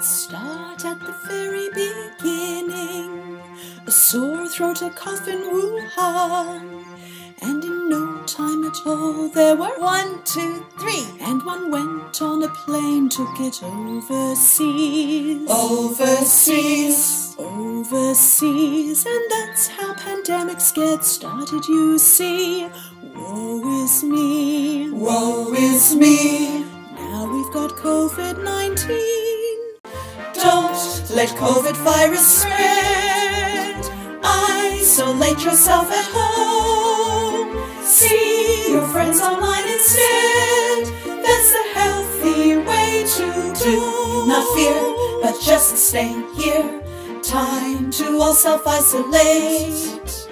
Start at the very beginning. A sore throat, a cough in Wuhan. And in no time at all, there were one, two, three. And one went on a plane, took it overseas. Overseas. Overseas. And that's how pandemics get started, you see. Woe is me. Woe is me. Now we've got COVID 19. Let COVID virus spread. Isolate yourself at home. See your friends online instead. That's the healthy way to do. Not fear, but just stay here. Time to all self isolate.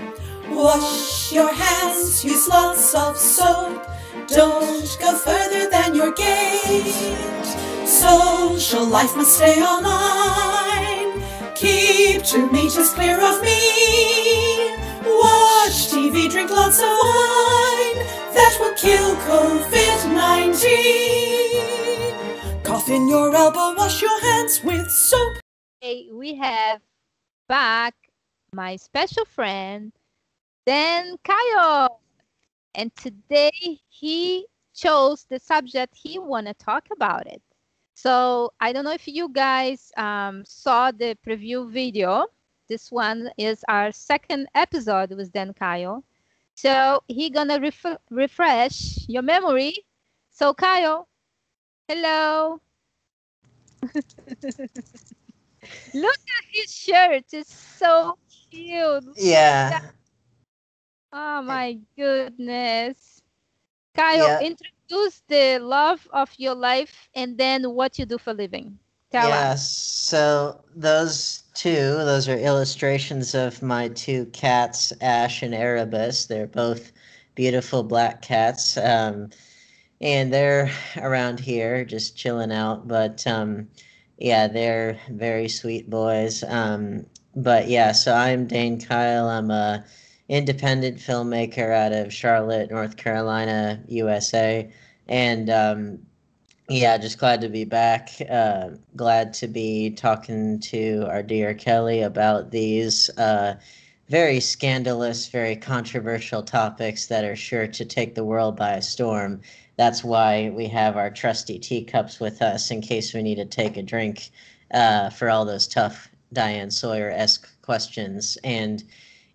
Wash your hands, use lots of soap. Don't go further than your gate. Social life must stay online. Keep two meters clear of me. Watch TV, drink lots of wine. That will kill COVID 19. Cough in your elbow, wash your hands with soap. Hey, we have back my special friend, Dan Kayo. And today he chose the subject he want to talk about it. So I don't know if you guys um, saw the preview video. This one is our second episode with Dan Kayo. So he gonna ref- refresh your memory. So Kayo, hello. Look at his shirt. It's so cute. Yeah. Oh my goodness. Keil, Yeah. introduce the love of your life and then what you do for living. Tell yeah. us. So those two, those are illustrations of my two cats, Ash and Erebus. They're both beautiful black cats. Um, and they're around here just chilling out. But um, yeah, they're very sweet boys. Um, but yeah, so I'm Dane Keil. I'm a independent filmmaker out of Charlotte, North Carolina, USA. And um, yeah, just glad to be back. Uh, glad to be talking to our dear Kelly about these uh, very scandalous, very controversial topics that are sure to take the world by storm. That's why we have our trusty teacups with us in case we need to take a drink uh, for all those tough Diane Sawyer esque questions. And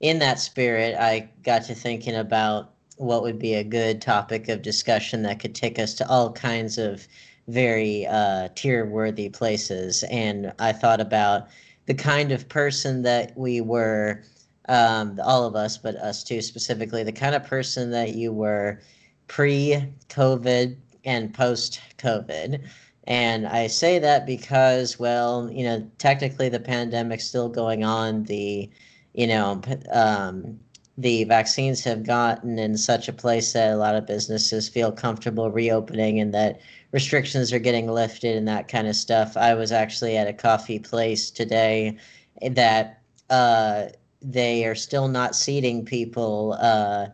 in that spirit, I got to thinking about what would be a good topic of discussion that could take us to all kinds of very uh, tear worthy places. And I thought about the kind of person that we were, um, all of us, but us too specifically, the kind of person that you were pre COVID and post COVID. And I say that because, well, you know, technically the pandemic's still going on. The, you know, um, the vaccines have gotten in such a place that a lot of businesses feel comfortable reopening and that restrictions are getting lifted and that kind of stuff. I was actually at a coffee place today that uh, they are still not seating people uh,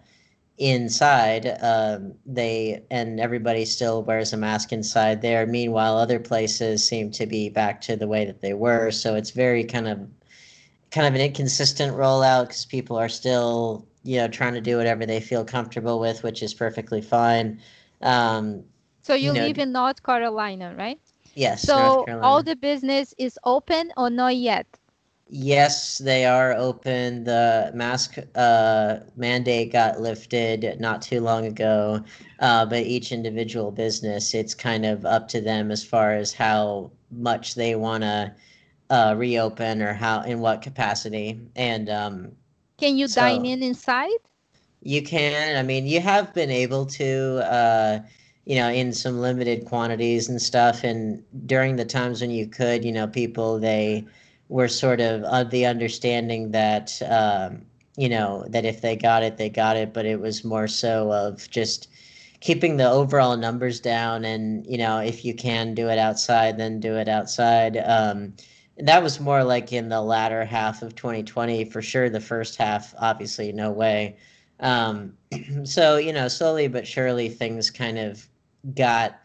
inside. Um, they and everybody still wears a mask inside there. Meanwhile, other places seem to be back to the way that they were. So it's very kind of kind of an inconsistent rollout because people are still you know trying to do whatever they feel comfortable with, which is perfectly fine. Um, So you No. live in North Carolina, right? yes, So North Carolina. all the business is open or not yet? Yes, they are open. The mask uh, mandate got lifted not too long ago, uh, but each individual business, it's kind of up to them as far as how much they want to uh, reopen or how in what capacity. And um, Can you dine in inside? you can. I mean, you have been able to, uh, you know, in some limited quantities and stuff. And during the times when you could, you know, people they were sort of of the understanding that, um, you know, that if they got it, they got it. But it was more so of just keeping the overall numbers down. And you know, if you can do it outside, then do it outside. Um, that was more like in the latter half of 2020 for sure. The first half, obviously, no way. Um, so you know, slowly but surely, things kind of got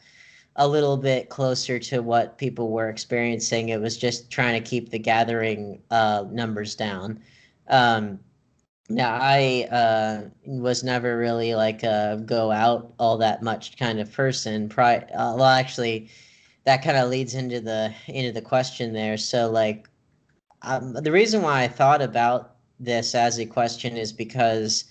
a little bit closer to what people were experiencing. It was just trying to keep the gathering uh, numbers down. Um, now, I uh, was never really like a go out all that much kind of person. Pri- uh, well, actually, that kind of leads into the into the question there. So, like, um, the reason why I thought about this as a question is because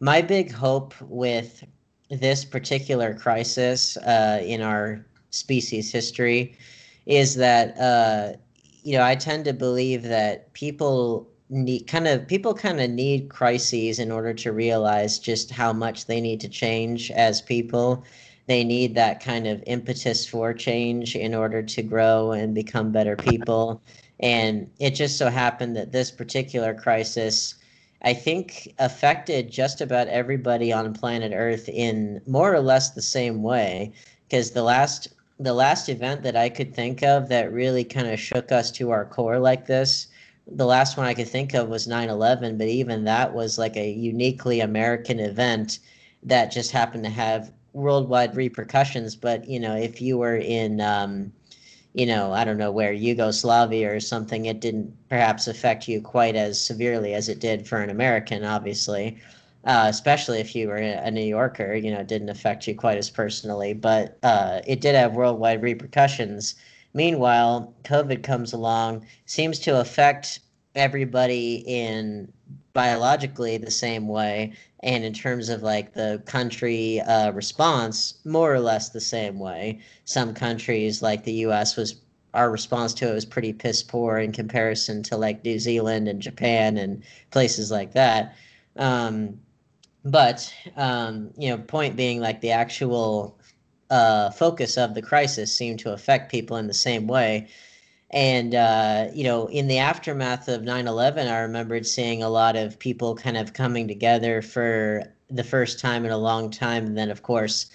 my big hope with this particular crisis uh, in our species history is that uh, you know I tend to believe that people need kind of people kind of need crises in order to realize just how much they need to change as people they need that kind of impetus for change in order to grow and become better people and it just so happened that this particular crisis I think affected just about everybody on planet Earth in more or less the same way. Because the last the last event that I could think of that really kind of shook us to our core like this, the last one I could think of was 9/11, but even that was like a uniquely American event that just happened to have worldwide repercussions. But you know, if you were in um, you know, I don't know where Yugoslavia or something, it didn't perhaps affect you quite as severely as it did for an American, obviously. Uh, especially if you were a New Yorker, you know, it didn't affect you quite as personally, but uh, it did have worldwide repercussions. Meanwhile, COVID comes along, seems to affect everybody in biologically the same way, and in terms of like the country uh, response, more or less the same way. Some countries, like the U.S., was our response to it was pretty piss poor in comparison to like New Zealand and Japan and places like that. Um, but um, you know, point being, like the actual uh, focus of the crisis seemed to affect people in the same way. And, uh, you know, in the aftermath of 9 11, I remembered seeing a lot of people kind of coming together for the first time in a long time. And then, of course,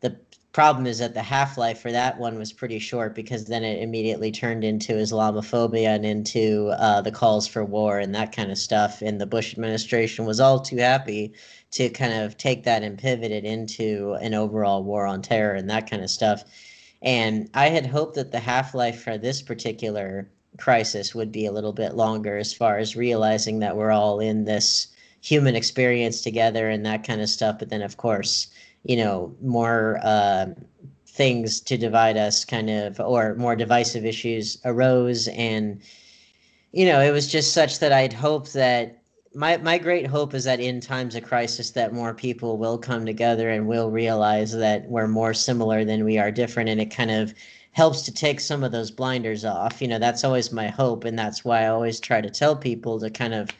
the problem is that the half life for that one was pretty short because then it immediately turned into Islamophobia and into uh, the calls for war and that kind of stuff. And the Bush administration was all too happy to kind of take that and pivot it into an overall war on terror and that kind of stuff and I had hoped that the half life for this particular crisis would be a little bit longer as far as realizing that we're all in this human experience together and that kind of stuff. But then, of course, you know, more uh, things to divide us kind of, or more divisive issues arose. And, you know, it was just such that I'd hoped that my my great hope is that in times of crisis that more people will come together and will realize that we're more similar than we are different and it kind of helps to take some of those blinders off. You know that's always my hope and that's why i always try to tell people to kind of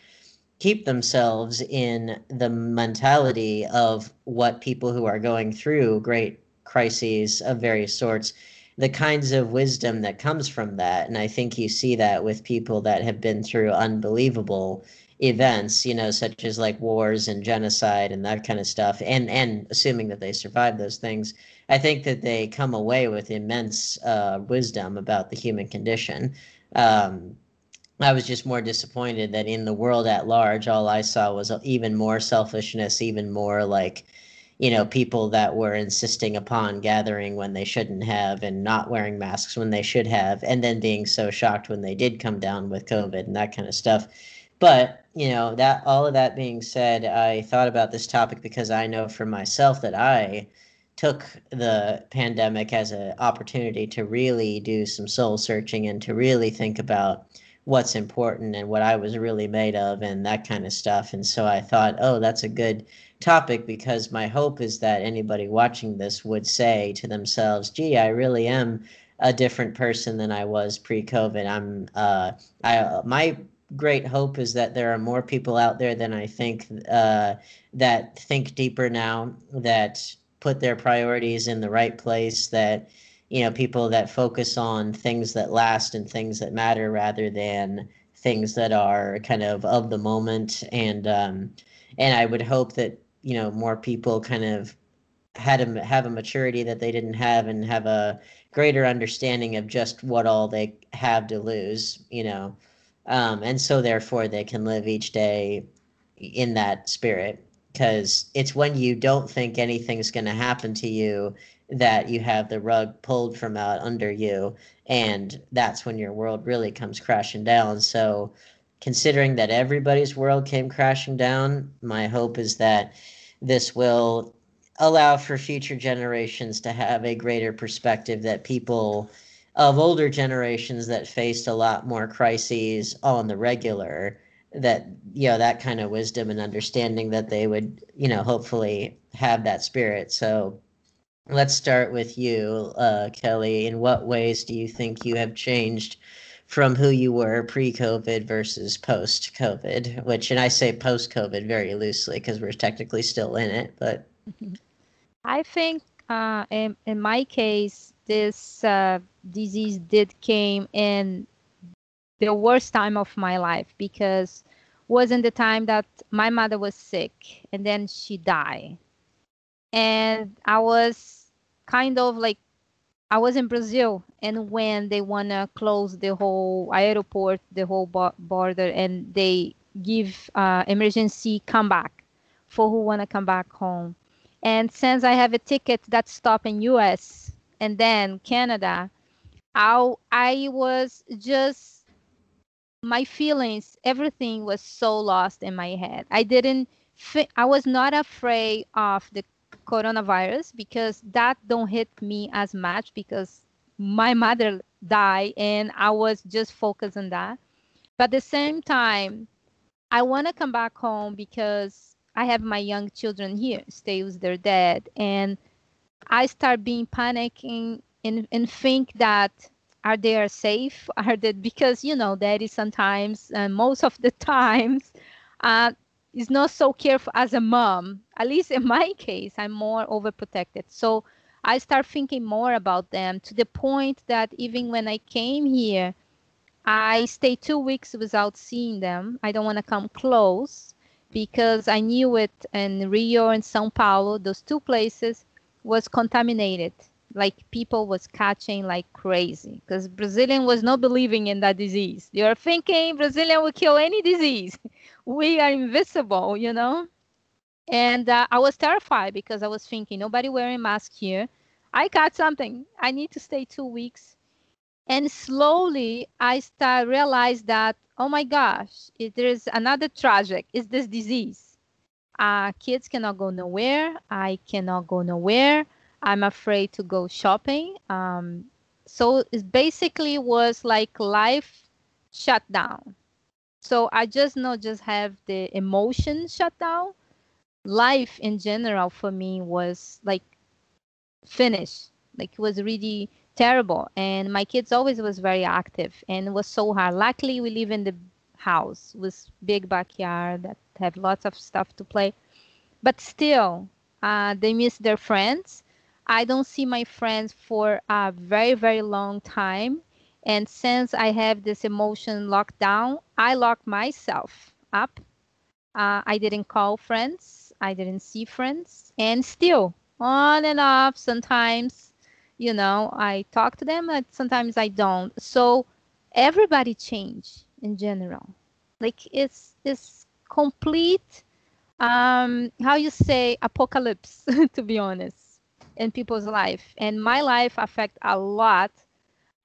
keep themselves in the mentality of what people who are going through great crises of various sorts the kinds of wisdom that comes from that. And i think you see that with people that have been through unbelievable events, you know, such as like wars and genocide and that kind of stuff, and and assuming that they survive those things, I think that they come away with immense uh, wisdom about the human condition. Um, I was just more disappointed that in the world at large, all I saw was even more selfishness, even more like, you know, people that were insisting upon gathering when they shouldn't have and not wearing masks when they should have, and then being so shocked when they did come down with COVID and that kind of stuff. But you know that all of that being said, I thought about this topic because I know for myself that I took the pandemic as an opportunity to really do some soul searching and to really think about what's important and what I was really made of and that kind of stuff. And so I thought, oh, that's a good topic because my hope is that anybody watching this would say to themselves, gee, I really am a different person than I was pre-COVID. I'm uh, I my great hope is that there are more people out there than I think uh, that think deeper now, that put their priorities in the right place, that you know people that focus on things that last and things that matter rather than things that are kind of of the moment. And um, and I would hope that you know more people kind of had a have a maturity that they didn't have and have a greater understanding of just what all they have to lose you know um, and so therefore they can live each day in that spirit because it's when you don't think anything's going to happen to you that you have the rug pulled from out under you and that's when your world really comes crashing down. So considering that everybody's world came crashing down my hope is that this will allow for future generations to have a greater perspective that people of older generations that faced a lot more crises on the regular that you know that kind of wisdom and understanding that they would you know hopefully have that spirit. So let's start with you uh, kelly. In what ways do you think you have changed from who you were pre-covid versus post-covid? Which and i say post-covid very loosely because we're technically still in it but i think uh, in, in my case this uh, disease did came in the worst time of my life because wasn't the time that my mother was sick and then she died. And i was kind of like i was in brazil and when they want to close the whole airport the whole border and they give uh, emergency come back for who want to come back home. And since i have a ticket that stop in us and then canada I, I was just my feelings everything was so lost in my head. I didn't i was not afraid of the coronavirus because that don't hit me as much because my mother died and i was just focused on that. But at the same time i want to come back home because i have my young children here stay with their dad. And i start being panicking and, and think that are they are safe? Are they because you know daddy sometimes and most of the times uh, is not so careful as a mom. At least in my case i'm more overprotected. So i start thinking more about them to the point that even when i came here i stayed two weeks without seeing them. I don't want to come close because i knew it in rio and sao paulo those two places was contaminated like people was catching like crazy because brazilian was not believing in that disease. They are thinking brazilian will kill any disease. We are invisible you know? And uh, i was terrified because i was thinking nobody wearing mask here. I got something. I need to stay two weeks. And slowly i start realize that oh my gosh it, there's another tragic. Is this disease. Uh, kids cannot go nowhere. I cannot go nowhere I'm afraid to go shopping. Um, so it basically was like life shut down. So I just not just have the emotion shut down. Life in general for me was like finished. Like it was really terrible. And my kids always was very active and it was so hard. Luckily we live in the house with big backyard that have lots of stuff to play. But still, uh, they miss their friends I don't see my friends for a very, very long time. And since I have this emotion locked down, I locked myself up. Uh, I didn't call friends, I didn't see friends, and still on and off. Sometimes, you know, I talk to them, but sometimes I don't. So everybody changed in general. Like it's it's complete um how you say apocalypse to be honest in people's life and my life affect a lot.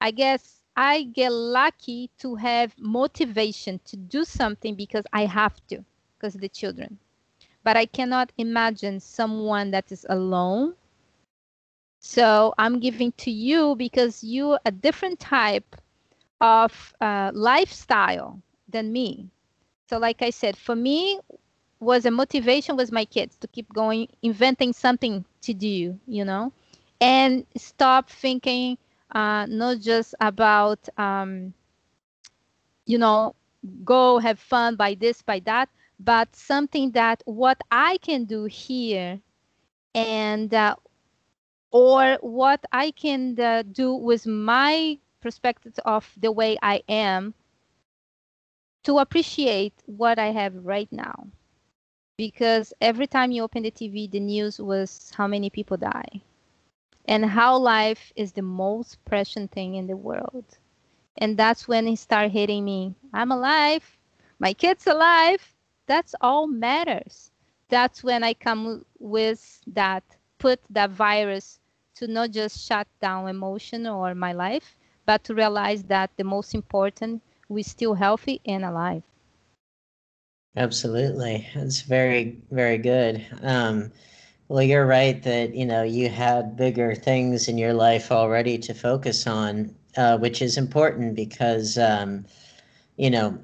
I guess i get lucky to have motivation to do something because i have to because the children. But i cannot imagine someone that is alone. So i'm giving to you because you a different type of uh, lifestyle than me. So like i said for me was a motivation was my kids to keep going inventing something to do you know? And stop thinking uh, not just about um, you know go have fun by this by that but something that what i can do here and uh, or what i can uh, do with my perspective of the way i am to appreciate what i have right now because every time you open the TV, the news was how many people die and how life is the most precious thing in the world. And that's when it started hitting me. I'm alive. My kid's alive. That's all matters. That's when I come with that, put that virus to not just shut down emotion or my life, but to realize that the most important, we're still healthy and alive. Absolutely. It's very, very good. Um, well, you're right that, you know, you had bigger things in your life already to focus on, uh, which is important because, um, you know,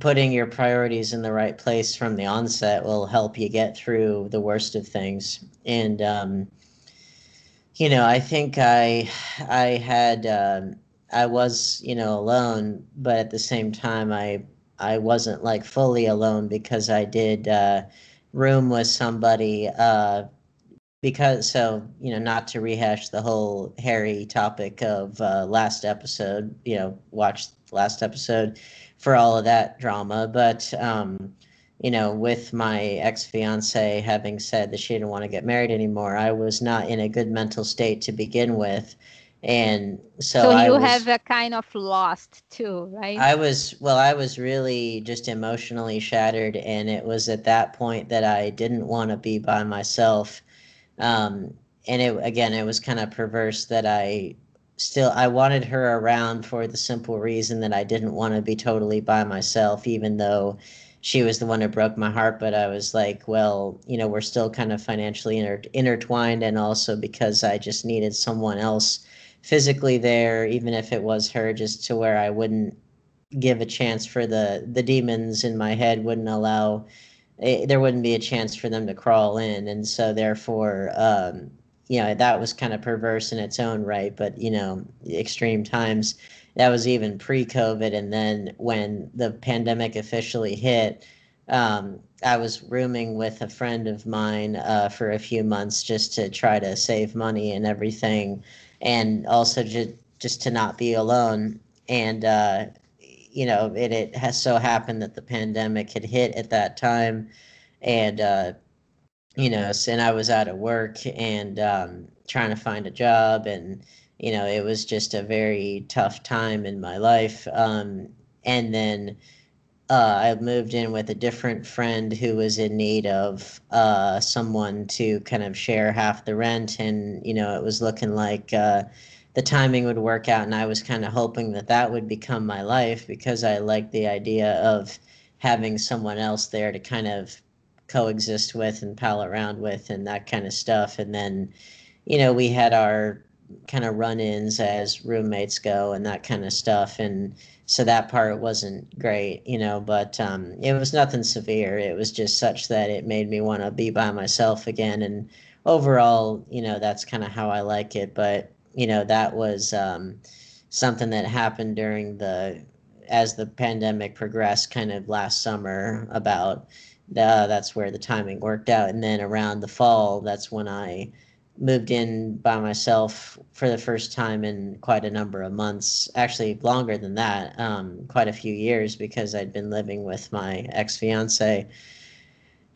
putting your priorities in the right place from the onset will help you get through the worst of things. And, um, you know, I think I, I had, um, I was, you know, alone, but at the same time, I I wasn't like fully alone because I did uh, room with somebody. Uh, because so you know, not to rehash the whole hairy topic of uh, last episode. You know, watch last episode for all of that drama, but. Um, you know, with my ex fiance having said that she didn't want to get married anymore, I was not in a good mental state to begin with and so, so you was, have a kind of lost too right? I was well i was really just emotionally shattered and it was at that point that i didn't want to be by myself. Um, and it again it was kind of perverse that i still i wanted her around for the simple reason that i didn't want to be totally by myself even though she was the one who broke my heart. But i was like well you know we're still kind of financially inter- intertwined and also because i just needed someone else physically there, even if it was her, just to where I wouldn't give a chance for the the demons in my head wouldn't allow it, eh, there wouldn't be a chance for them to crawl in. And so therefore um, you know that was kind of perverse in its own right but you know extreme times. That was even pre-covid and then when the pandemic officially hit um, i was rooming with a friend of mine uh, for a few months just to try to save money and everything and also just just to not be alone. And uh, you know, it it has so happened that the pandemic had hit at that time, and uh, you know, and I was out of work and um, trying to find a job, and you know, it was just a very tough time in my life. Um, and then uh, I moved in with a different friend who was in need of uh, someone to kind of share half the rent, and you know it was looking like uh, the timing would work out, and I was kind of hoping that that would become my life because I liked the idea of having someone else there to kind of coexist with and pal around with and that kind of stuff, and then you know we had our kind of run-ins as roommates go and that kind of stuff, and so that part wasn't great, you know, but um, it was nothing severe. It was just such that it made me want to be by myself again. And overall, you know, that's kind of how I like it. But, you know, that was um, something that happened during the, as the pandemic progressed kind of last summer about the, that's where the timing worked out. And then around the fall, that's when I moved in by myself for the first time in quite a number of months actually longer than that um, quite a few years because i'd been living with my ex-fiance.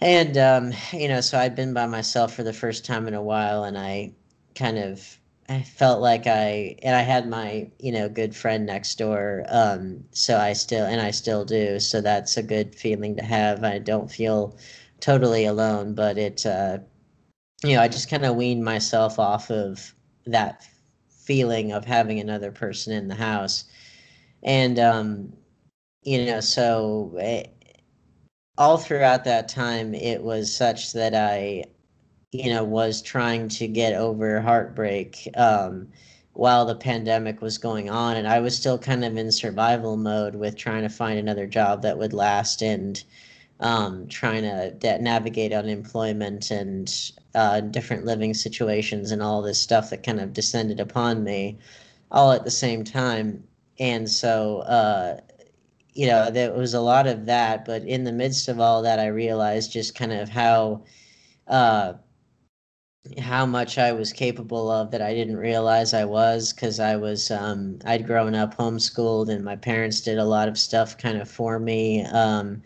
And um, you know so i'd been by myself for the first time in a while and i kind of i felt like i and i had my you know good friend next door um, so i still and i still do so that's a good feeling to have. I don't feel totally alone but it uh, you know, I just kind of weaned myself off of that feeling of having another person in the house. And, um, you know, so it, eh, all throughout that time, it was such that I, you know, was trying to get over heartbreak um, while the pandemic was going on. And I was still kind of in survival mode with trying to find another job that would last and, um, trying to de- navigate unemployment and uh, different living situations and all this stuff that kind of descended upon me all at the same time. And so, uh, you know, there was a lot of that. But in the midst of all that, I realized just kind of how. Uh, how much I was capable of that I didn't realize I was because I was um, I'd grown up homeschooled and my parents did a lot of stuff kind of for me. Um,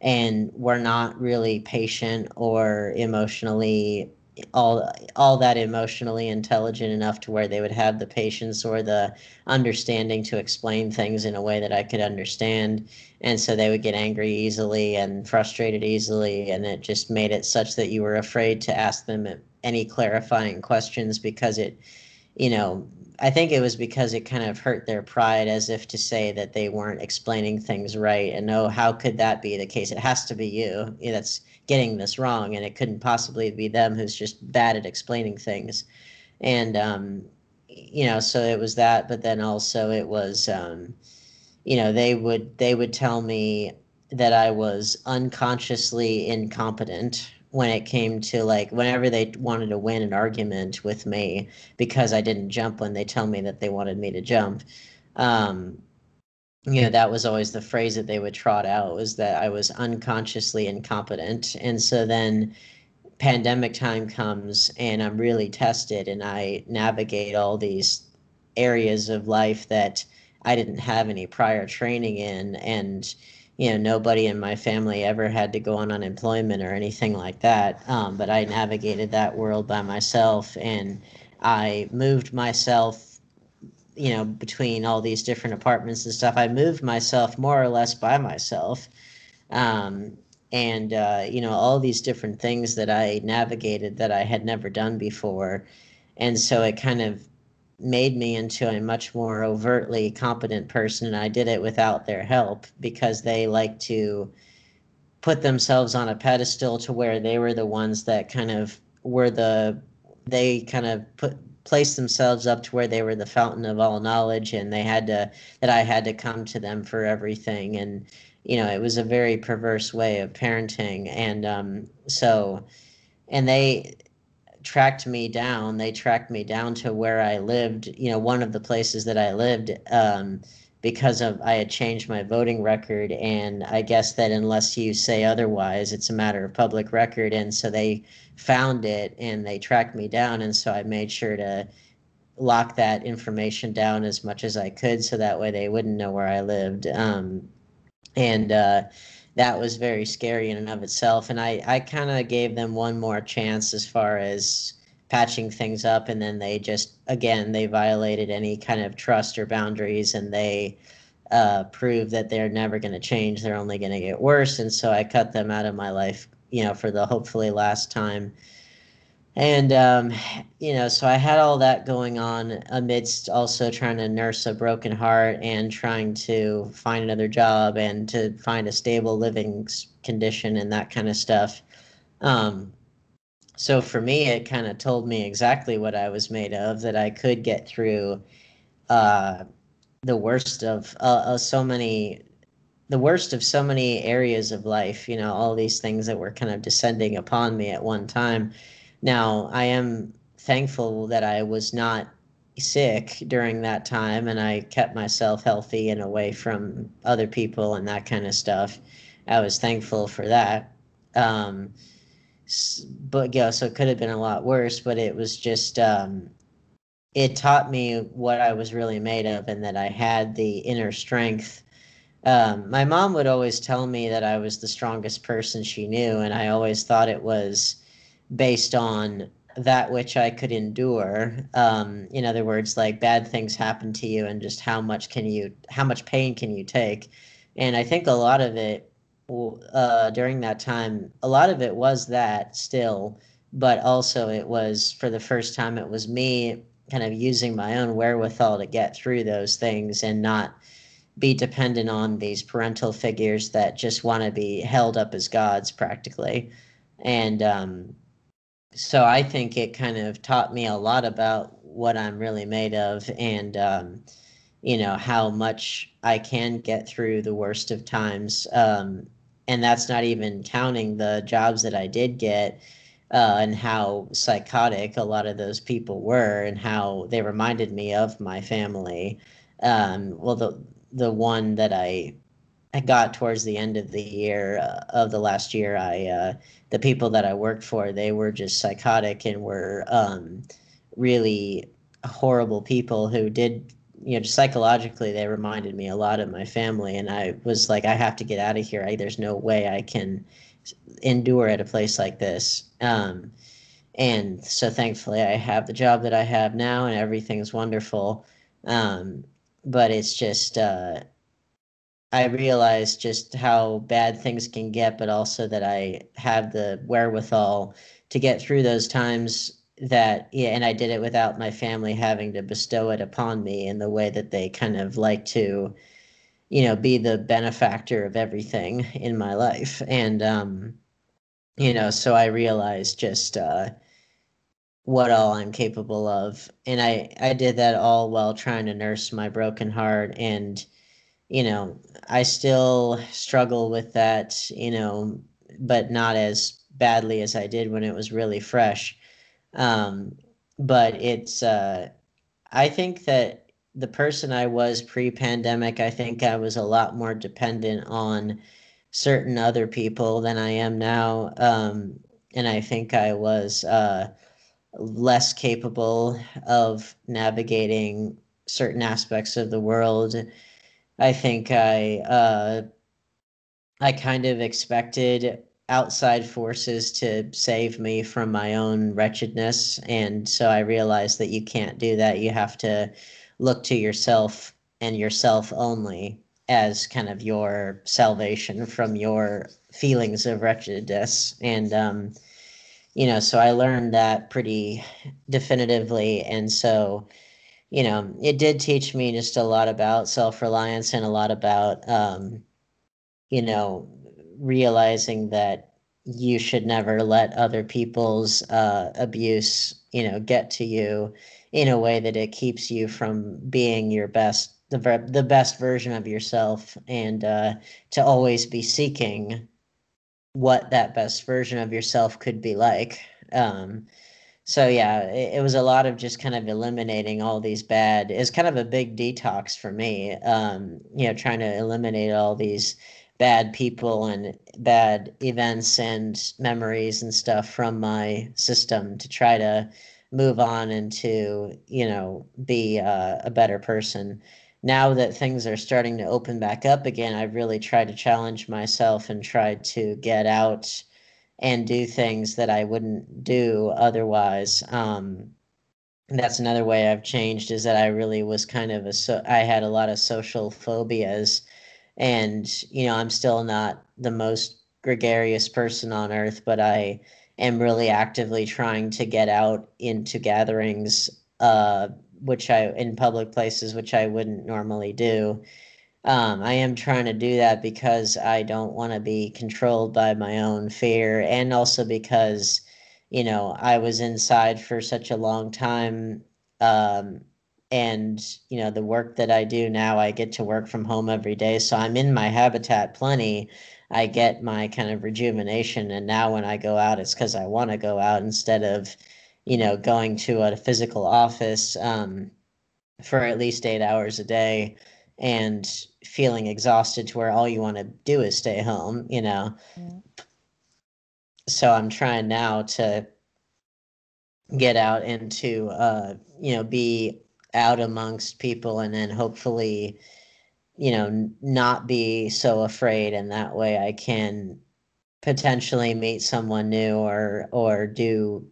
and were not really patient or emotionally all all that emotionally intelligent enough to where they would have the patience or the understanding to explain things in a way that I could understand. And so they would get angry easily and frustrated easily and it just made it such that you were afraid to ask them any clarifying questions because it, you know, I think it was because it kind of hurt their pride as if to say that they weren't explaining things right. And no, how could that be the case? It has to be you that's getting this wrong, and it couldn't possibly be them who's just bad at explaining things. And, um, you know, so it was that, but then also it was, um, you know, they would they would tell me that I was unconsciously incompetent when it came to like whenever they wanted to win an argument with me because I didn't jump when they tell me that they wanted me to jump. Um, you know, that was always the phrase that they would trot out was that I was unconsciously incompetent. And so then pandemic time comes and I'm really tested and I navigate all these areas of life that I didn't have any prior training in and you know nobody in my family ever had to go on unemployment or anything like that um, but i navigated that world by myself and i moved myself you know between all these different apartments and stuff. I moved myself more or less by myself um, and uh, you know all these different things that i navigated that i had never done before and so it kind of made me into a much more overtly competent person and I did it without their help because they like to put themselves on a pedestal to where they were the ones that kind of were the they kind of put placed themselves up to where they were the fountain of all knowledge and they had to that I had to come to them for everything. And you know it was a very perverse way of parenting. And um so and they tracked me down. They tracked me down to where I lived, you know, one of the places that I lived um, because of I had changed my voting record. And I guess that unless you say otherwise, it's a matter of public record. And so they found it and they tracked me down. And so I made sure to lock that information down as much as I could so that way they wouldn't know where I lived. Um, and, uh, that was very scary in and of itself. And I, I kind of gave them one more chance as far as patching things up. And then they just, again, they violated any kind of trust or boundaries and they uh, proved that they're never going to change. They're only going to get worse. And so I cut them out of my life, you know, for the hopefully last time and um, you know so i had all that going on amidst also trying to nurse a broken heart and trying to find another job and to find a stable living condition and that kind of stuff. Um, so for me it kind of told me exactly what i was made of that i could get through uh, the worst of uh, uh, so many the worst of so many areas of life you know all these things that were kind of descending upon me at one time now, I am thankful that I was not sick during that time and I kept myself healthy and away from other people and that kind of stuff. I was thankful for that. Um, but yeah, so it could have been a lot worse, but it was just, um, it taught me what I was really made of and that I had the inner strength. Um, my mom would always tell me that I was the strongest person she knew, and I always thought it was based on that which I could endure. Um, in other words, like bad things happen to you, and just how much can you, how much pain can you take? And I think a lot of it uh, during that time, a lot of it was that still, but also it was for the first time, it was me kind of using my own wherewithal to get through those things and not be dependent on these parental figures that just want to be held up as gods practically. And, um, so I think it kind of taught me a lot about what I'm really made of and um, you know how much I can get through the worst of times. Um, and that's not even counting the jobs that I did get uh, and how psychotic a lot of those people were and how they reminded me of my family. Um, well, the the one that I I got towards the end of the year uh, of the last year, I uh, the people that I worked for, they were just psychotic and were um, really horrible people who did, you know, psychologically, they reminded me a lot of my family. And I was like, I have to get out of here. I, there's no way I can endure at a place like this. Um, and so thankfully, I have the job that I have now, and everything's wonderful. Um, but it's just, uh, I realized just how bad things can get, but also that I have the wherewithal to get through those times that yeah and i did it without my family having to bestow it upon me in the way that they kind of like to you know be the benefactor of everything in my life. And um you know so i realized just uh what all i'm capable of. And i i did that all while trying to nurse my broken heart and you know i still struggle with that you know but not as badly as i did when it was really fresh um, but it's, uh, I think that the person I was pre pandemic, I think I was a lot more dependent on certain other people than I am now. Um, and I think I was uh, less capable of navigating certain aspects of the world. I think I uh, I kind of expected outside forces to save me from my own wretchedness. And so I realized that you can't do that. You have to look to yourself and yourself only as kind of your salvation from your feelings of wretchedness. And, um, you know, so I learned that pretty definitively. And so, you know, it did teach me just a lot about self reliance and a lot about, um, you know, realizing that you should never let other people's uh, abuse, you know, get to you in a way that it keeps you from being your best, the the best version of yourself, and uh, to always be seeking what that best version of yourself could be like. Um, so yeah, it, it, was a lot of just kind of eliminating all these bad. It's kind of a big detox for me. Um, you know, trying to eliminate all these bad people and bad events and memories and stuff from my system to try to move on and to you know be uh, a better person now that things are starting to open back up again i've really tried to challenge myself and tried to get out and do things that i wouldn't do otherwise um, that's another way i've changed is that i really was kind of a so i had a lot of social phobias and you know i'm still not the most gregarious person on earth but i am really actively trying to get out into gatherings uh, which i in public places which i wouldn't normally do um, i am trying to do that because i don't want to be controlled by my own fear and also because you know i was inside for such a long time um, and you know the work that i do now i get to work from home every day so i'm in my habitat plenty. I get my kind of rejuvenation and now when i go out it's because i want to go out instead of you know going to a physical office um, for at least eight hours a day and feeling exhausted to where all you want to do is stay home you know yeah. so i'm trying now to get out and to uh, you know be out amongst people and then hopefully you know not be so afraid and that way i can potentially meet someone new or or do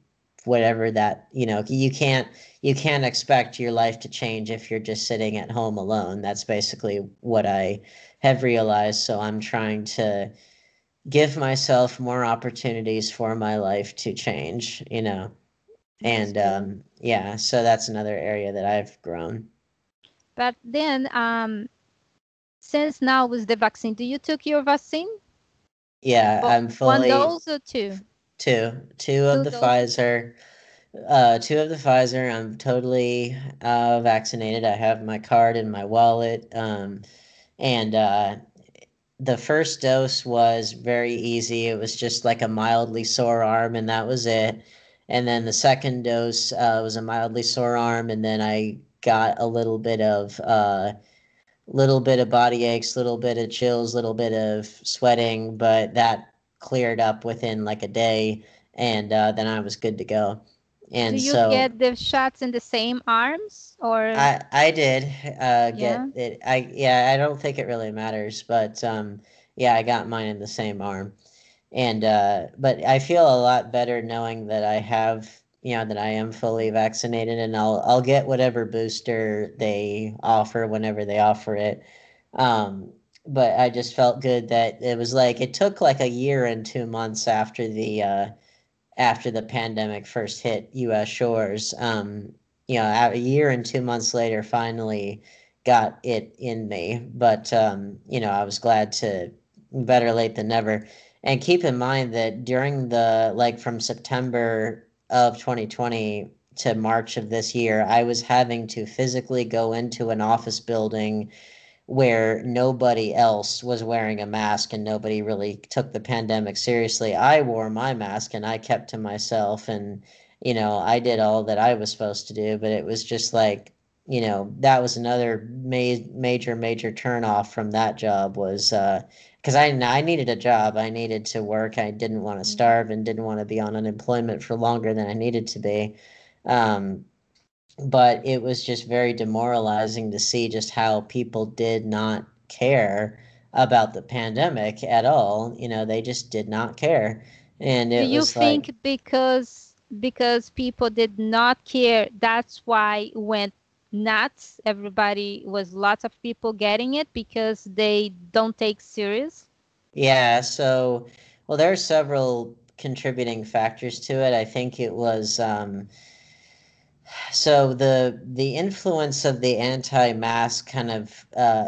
whatever that you know you can't you can't expect your life to change if you're just sitting at home alone that's basically what i have realized so i'm trying to give myself more opportunities for my life to change you know and um, yeah, so that's another area that I've grown. But then, um, since now with the vaccine, do you took your vaccine? Yeah, I'm fully one dose or two. Two, two of the doses. Pfizer. Uh, two of the Pfizer. I'm totally uh, vaccinated. I have my card in my wallet. Um, and uh, the first dose was very easy. It was just like a mildly sore arm, and that was it and then the second dose uh, was a mildly sore arm, and then I got a little bit of uh, little bit of body aches, little bit of chills, little bit of sweating, but that cleared up within like a day, and uh, then I was good to go. And do you so, get the shots in the same arms or I I did uh, get yeah. it. I yeah, I don't think it really matters, but um, yeah, I got mine in the same arm and uh, but I feel a lot better knowing that I have you know that I am fully vaccinated, and I'll I'll get whatever booster they offer whenever they offer it. Um, but I just felt good that it was like it took like a year and two months after the uh, after the pandemic first hit U.S. shores. Um, you know, a year and two months later, finally got it in me. But um, you know, I was glad to better late than never. And keep in mind that during the like from September of 2020 to March of this year, I was having to physically go into an office building where nobody else was wearing a mask and nobody really took the pandemic seriously. I wore my mask and I kept to myself and you know, I did all that I was supposed to do, but it was just like, you know, that was another ma- major major turn off from that job was uh because I, I needed a job. I needed to work. I didn't want to mm-hmm. starve and didn't want to be on unemployment for longer than I needed to be. Um, but it was just very demoralizing to see just how people did not care about the pandemic at all. You know, they just did not care. And do you think like, because because people did not care, that's why it went nuts? Everybody was lots of people getting it because they don't take serious. Yeah. So, well, there are several contributing factors to it. I think it was. Um, so the the influence of the anti-mask kind of uh,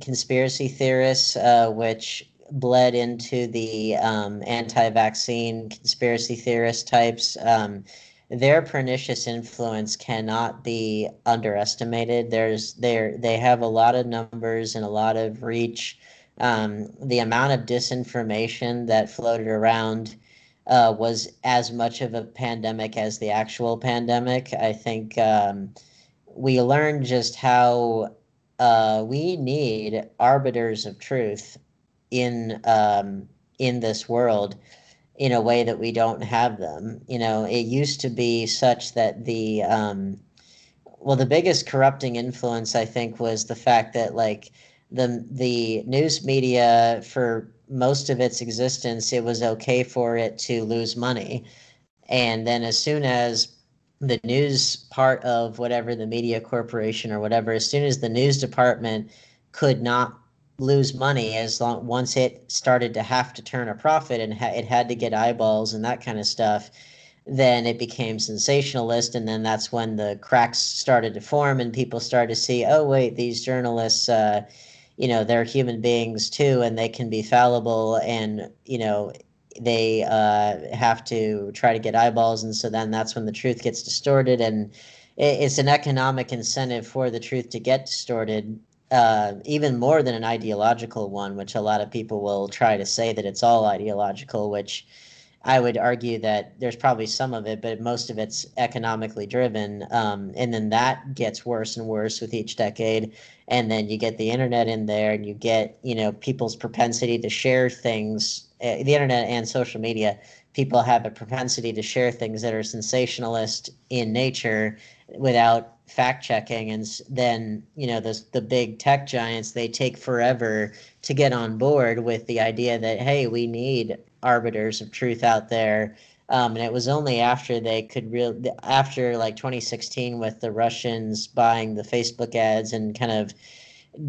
conspiracy theorists, uh, which bled into the um, anti-vaccine conspiracy theorist types, um, their pernicious influence cannot be underestimated. There's there they have a lot of numbers and a lot of reach. Um, the amount of disinformation that floated around uh, was as much of a pandemic as the actual pandemic. I think um, we learned just how uh, we need arbiters of truth in um, in this world in a way that we don't have them. You know, it used to be such that the um, well, the biggest corrupting influence I think was the fact that like the the news media for most of its existence, it was okay for it to lose money. And then as soon as the news part of whatever the media corporation or whatever, as soon as the news department could not lose money as long once it started to have to turn a profit and ha- it had to get eyeballs and that kind of stuff then it became sensationalist and then that's when the cracks started to form and people started to see oh wait these journalists uh, you know they're human beings too and they can be fallible and you know they uh, have to try to get eyeballs and so then that's when the truth gets distorted and it's an economic incentive for the truth to get distorted uh, even more than an ideological one which a lot of people will try to say that it's all ideological which I would argue that there's probably some of it, but most of it's economically driven. Um, and then that gets worse and worse with each decade. And then you get the internet in there, and you get you know people's propensity to share things. Uh, the internet and social media, people have a propensity to share things that are sensationalist in nature without fact checking and then you know the the big tech giants they take forever to get on board with the idea that hey we need arbiters of truth out there. Um, and it was only after they could real after like 2016 with the Russians buying the Facebook ads and kind of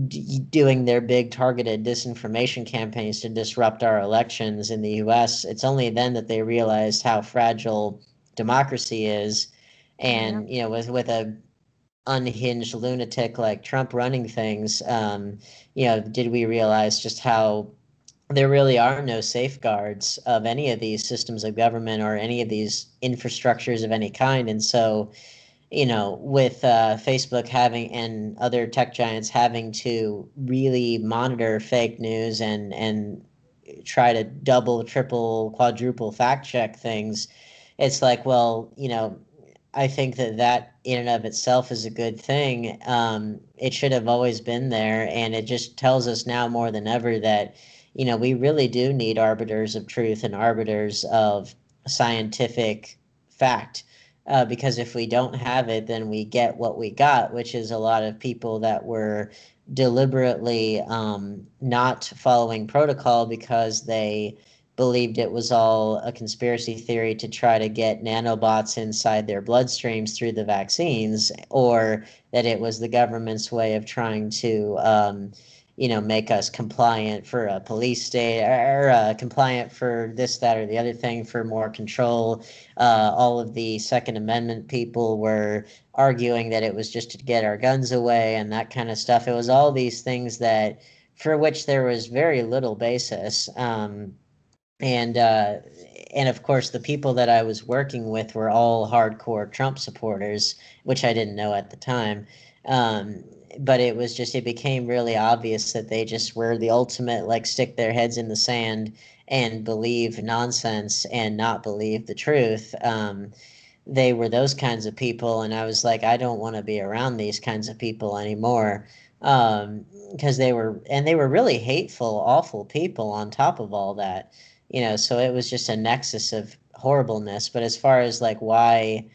d- doing their big targeted disinformation campaigns to disrupt our elections in the U.S. It's only then that they realized how fragile democracy is, and yeah. you know with with a unhinged lunatic like Trump running things, um, you know, did we realize just how there really are no safeguards of any of these systems of government or any of these infrastructures of any kind. And so, you know, with uh, Facebook having and other tech giants having to really monitor fake news and and try to double, triple, quadruple fact check things, it's like, well, you know, I think that that in and of itself is a good thing. Um, it should have always been there, and it just tells us now more than ever that you know, we really do need arbiters of truth and arbiters of scientific fact. Uh, because if we don't have it, then we get what we got, which is a lot of people that were deliberately um, not following protocol because they believed it was all a conspiracy theory to try to get nanobots inside their bloodstreams through the vaccines, or that it was the government's way of trying to. Um, you know, make us compliant for a police state or uh, compliant for this, that, or the other thing for more control. Uh, all of the Second Amendment people were arguing that it was just to get our guns away and that kind of stuff. It was all these things that, for which there was very little basis. Um, and uh, and of course, the people that I was working with were all hardcore Trump supporters, which I didn't know at the time. Um, but it was just it became really obvious that they just were the ultimate like stick their heads in the sand and believe nonsense and not believe the truth. Um, they were those kinds of people and i was like i don't want to be around these kinds of people anymore. Because um, they were and they were really hateful awful people on top of all that you know so it was just a nexus of horribleness. But as far as like why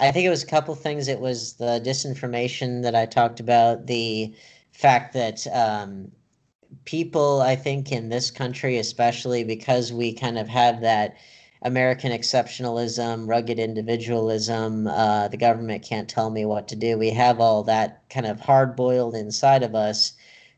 I think it was a couple things. It was the disinformation that I talked about, the fact that um, people, I think, in this country, especially because we kind of have that American exceptionalism, rugged individualism, uh, the government can't tell me what to do. We have all that kind of hard boiled inside of us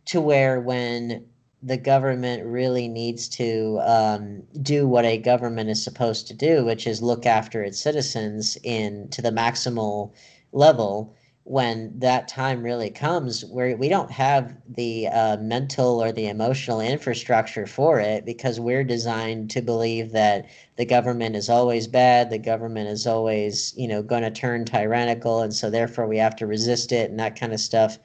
to where when the government really needs to um, do what a government is supposed to do, which is look after its citizens in to the maximal level. When that time really comes, where we don't have the uh, mental or the emotional infrastructure for it, because we're designed to believe that the government is always bad, the government is always, you know, going to turn tyrannical, and so therefore we have to resist it and that kind of stuff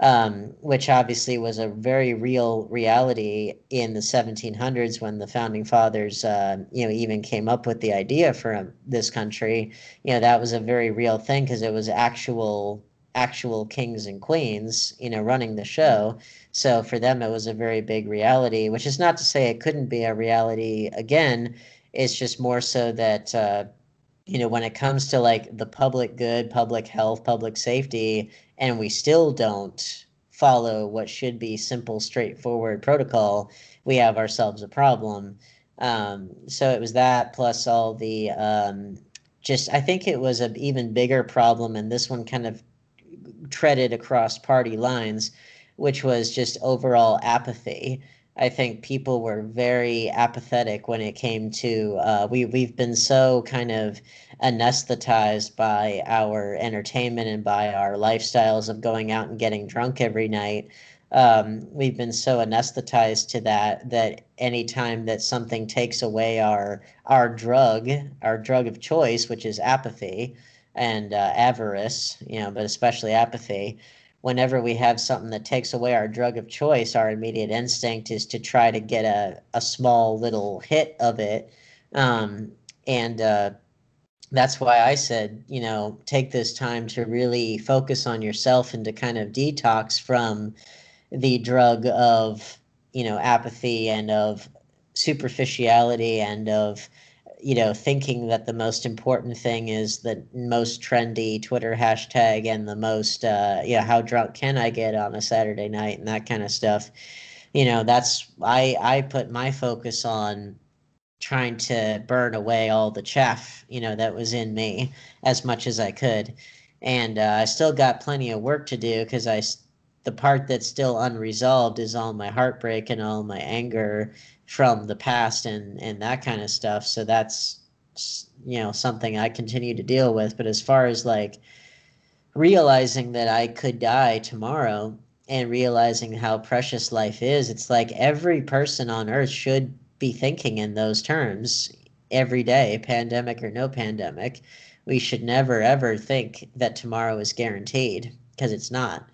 um, which obviously was a very real reality in the 1700s when the founding fathers, uh, you know, even came up with the idea for um, this country. You know, that was a very real thing because it was actual actual kings and queens, you know, running the show. So for them, it was a very big reality. Which is not to say it couldn't be a reality again. It's just more so that. Uh, you know, when it comes to like the public good, public health, public safety, and we still don't follow what should be simple, straightforward protocol, we have ourselves a problem. Um, so it was that plus all the um, just, I think it was an even bigger problem, and this one kind of treaded across party lines, which was just overall apathy. I think people were very apathetic when it came to uh, we we've been so kind of anesthetized by our entertainment and by our lifestyles of going out and getting drunk every night. Um, we've been so anesthetized to that that anytime that something takes away our our drug, our drug of choice, which is apathy and uh, avarice, you know, but especially apathy, whenever we have something that takes away our drug of choice, our immediate instinct is to try to get a, a small little hit of it. Um, and uh, that's why I said, you know, take this time to really focus on yourself and to kind of detox from the drug of, you know, apathy and of superficiality and of you know, thinking that the most important thing is the most trendy Twitter hashtag and the most, uh, you know, how drunk can I get on a Saturday night and that kind of stuff. You know, that's I I put my focus on trying to burn away all the chaff, you know, that was in me as much as I could, and uh, I still got plenty of work to do because I the part that's still unresolved is all my heartbreak and all my anger from the past and and that kind of stuff. So that's you know something i continue to deal with. But as far as like realizing that i could die tomorrow and realizing how precious life is it's like every person on earth should be thinking in those terms every day pandemic or no pandemic. We should never ever think that tomorrow is guaranteed because it's not.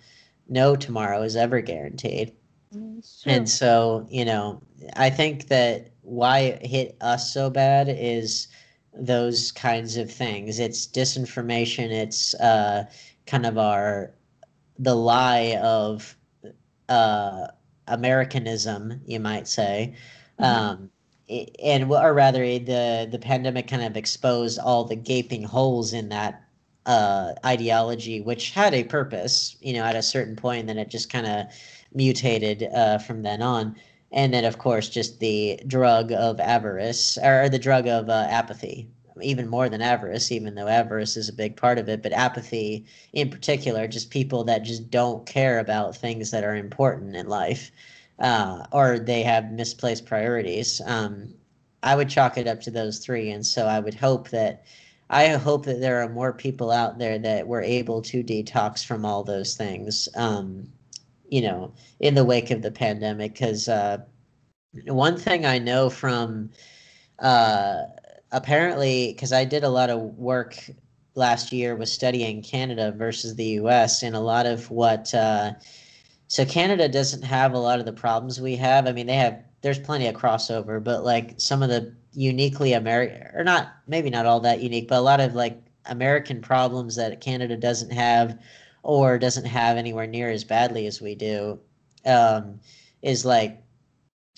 No tomorrow is ever guaranteed and so, you know, I think that why it hit us so bad is those kinds of things. It's disinformation. It's uh, kind of our the lie of uh, Americanism, you might say. Mm-hmm. Um, and or rather the the pandemic kind of exposed all the gaping holes in that uh, ideology which had a purpose you know at a certain point and then it just kind of mutated uh, from then on. And then, of course, just the drug of avarice or the drug of uh, apathy. even more than avarice, even though avarice is a big part of it, but apathy in particular, just people that just don't care about things that are important in life, uh, or they have misplaced priorities. Um, I would chalk it up to those three, and so I would hope that I hope that there are more people out there that were able to detox from all those things. Um, you know, in the wake of the pandemic, because uh, one thing I know from uh, apparently, because I did a lot of work last year was studying Canada versus the U.S. and a lot of what. Uh, so Canada doesn't have a lot of the problems we have. I mean, they have. There's plenty of crossover, but like some of the uniquely American, or not, maybe not all that unique, but a lot of like American problems that Canada doesn't have, or doesn't have anywhere near as badly as we do, um, is like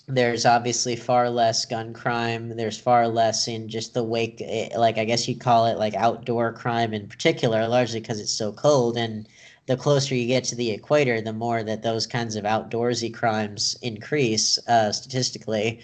there's obviously far less gun crime. There's far less in just the wake, eh, like I guess you'd call it like outdoor crime in particular, largely because it's so cold. And the closer you get to the equator, the more that those kinds of outdoorsy crimes increase uh, statistically.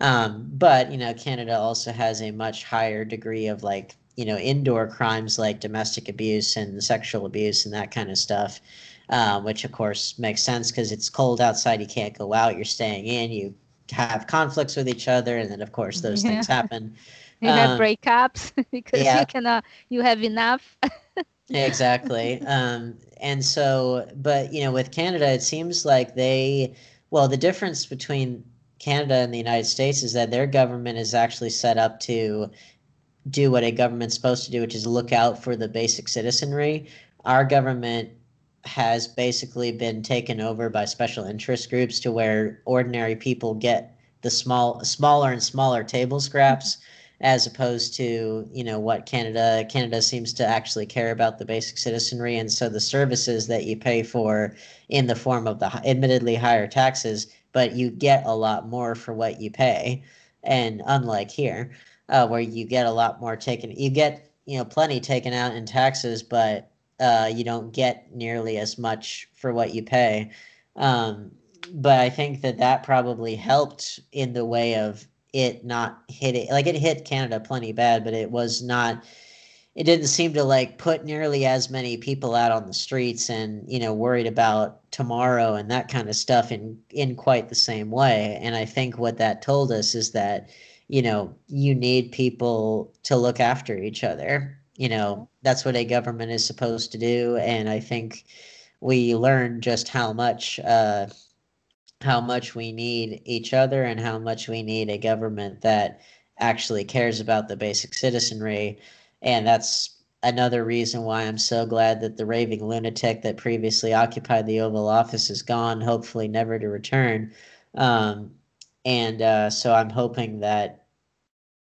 Um, but you know, Canada also has a much higher degree of like you know indoor crimes like domestic abuse and sexual abuse and that kind of stuff. Um, which of course makes sense because it's cold outside. You can't go out. You're staying in. You have conflicts with each other, and then of course those yeah. things happen. You um, have breakups because yeah. you cannot. You have enough. exactly. Um, and so, but you know, with Canada, it seems like they. Well, the difference between Canada and the United States is that their government is actually set up to do what a government's supposed to do, which is look out for the basic citizenry. Our government has basically been taken over by special interest groups to where ordinary people get the small smaller and smaller table scraps as opposed to you know what Canada Canada seems to actually care about the basic citizenry and so the services that you pay for in the form of the admittedly higher taxes but you get a lot more for what you pay and unlike here uh, where you get a lot more taken you get you know plenty taken out in taxes but uh, you don't get nearly as much for what you pay. Um, but I think that that probably helped in the way of it not hitting, like it hit Canada plenty bad, but it was not, it didn't seem to like put nearly as many people out on the streets and, you know, worried about tomorrow and that kind of stuff in, in quite the same way. And I think what that told us is that, you know, you need people to look after each other. You know that's what a government is supposed to do. And i think we learned just how much uh, how much we need each other and how much we need a government that actually cares about the basic citizenry. And that's another reason why i'm so glad that the raving lunatic that previously occupied the oval office is gone hopefully never to return. Um, and uh, so i'm hoping that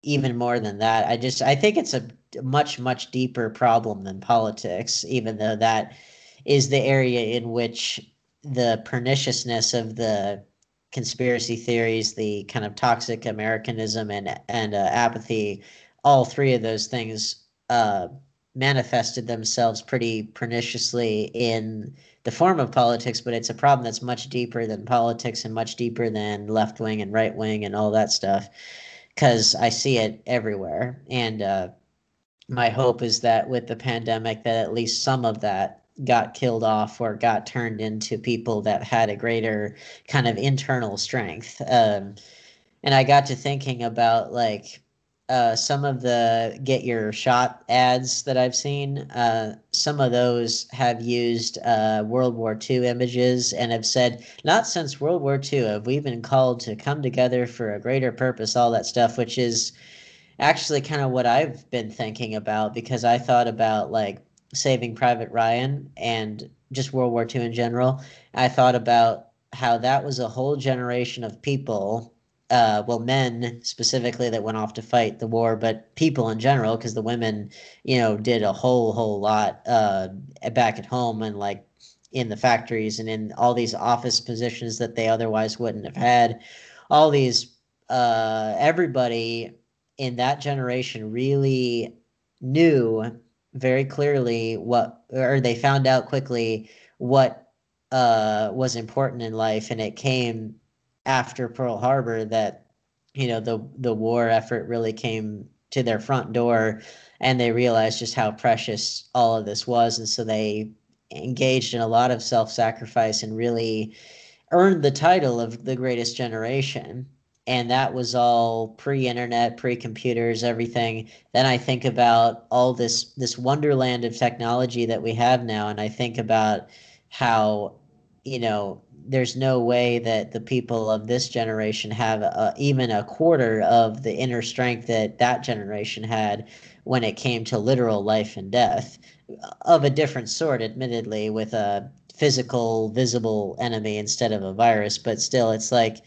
even more than that. I just i think it's a much much deeper problem than politics even though that is the area in which the perniciousness of the conspiracy theories the kind of toxic americanism and and uh, apathy all three of those things uh, manifested themselves pretty perniciously in the form of politics but it's a problem that's much deeper than politics and much deeper than left wing and right wing and all that stuff because i see it everywhere. And uh, my hope is that with the pandemic that at least some of that got killed off or got turned into people that had a greater kind of internal strength. Um, and i got to thinking about like uh, some of the get your shot ads that I've seen, uh, some of those have used uh, World War II images and have said, not since World War II have we been called to come together for a greater purpose, all that stuff, which is actually kind of what I've been thinking about because I thought about like Saving Private Ryan and just World War II in general. I thought about how that was a whole generation of people, uh, well, men specifically that went off to fight the war, but people in general, because the women, you know, did a whole, whole lot uh, back at home and like in the factories and in all these office positions that they otherwise wouldn't have had. All these, uh, everybody in that generation really knew very clearly what or they found out quickly what uh, was important in life and it came after pearl harbor that you know the the war effort really came to their front door and they realized just how precious all of this was. And so they engaged in a lot of self-sacrifice and really earned the title of the greatest generation. And that was all pre-internet pre-computers everything. Then i think about all this this wonderland of technology that we have now. And i think about how you know there's no way that the people of this generation have a, even a quarter of the inner strength that that generation had when it came to literal life and death of a different sort admittedly with a physical visible enemy instead of a virus. But still it's like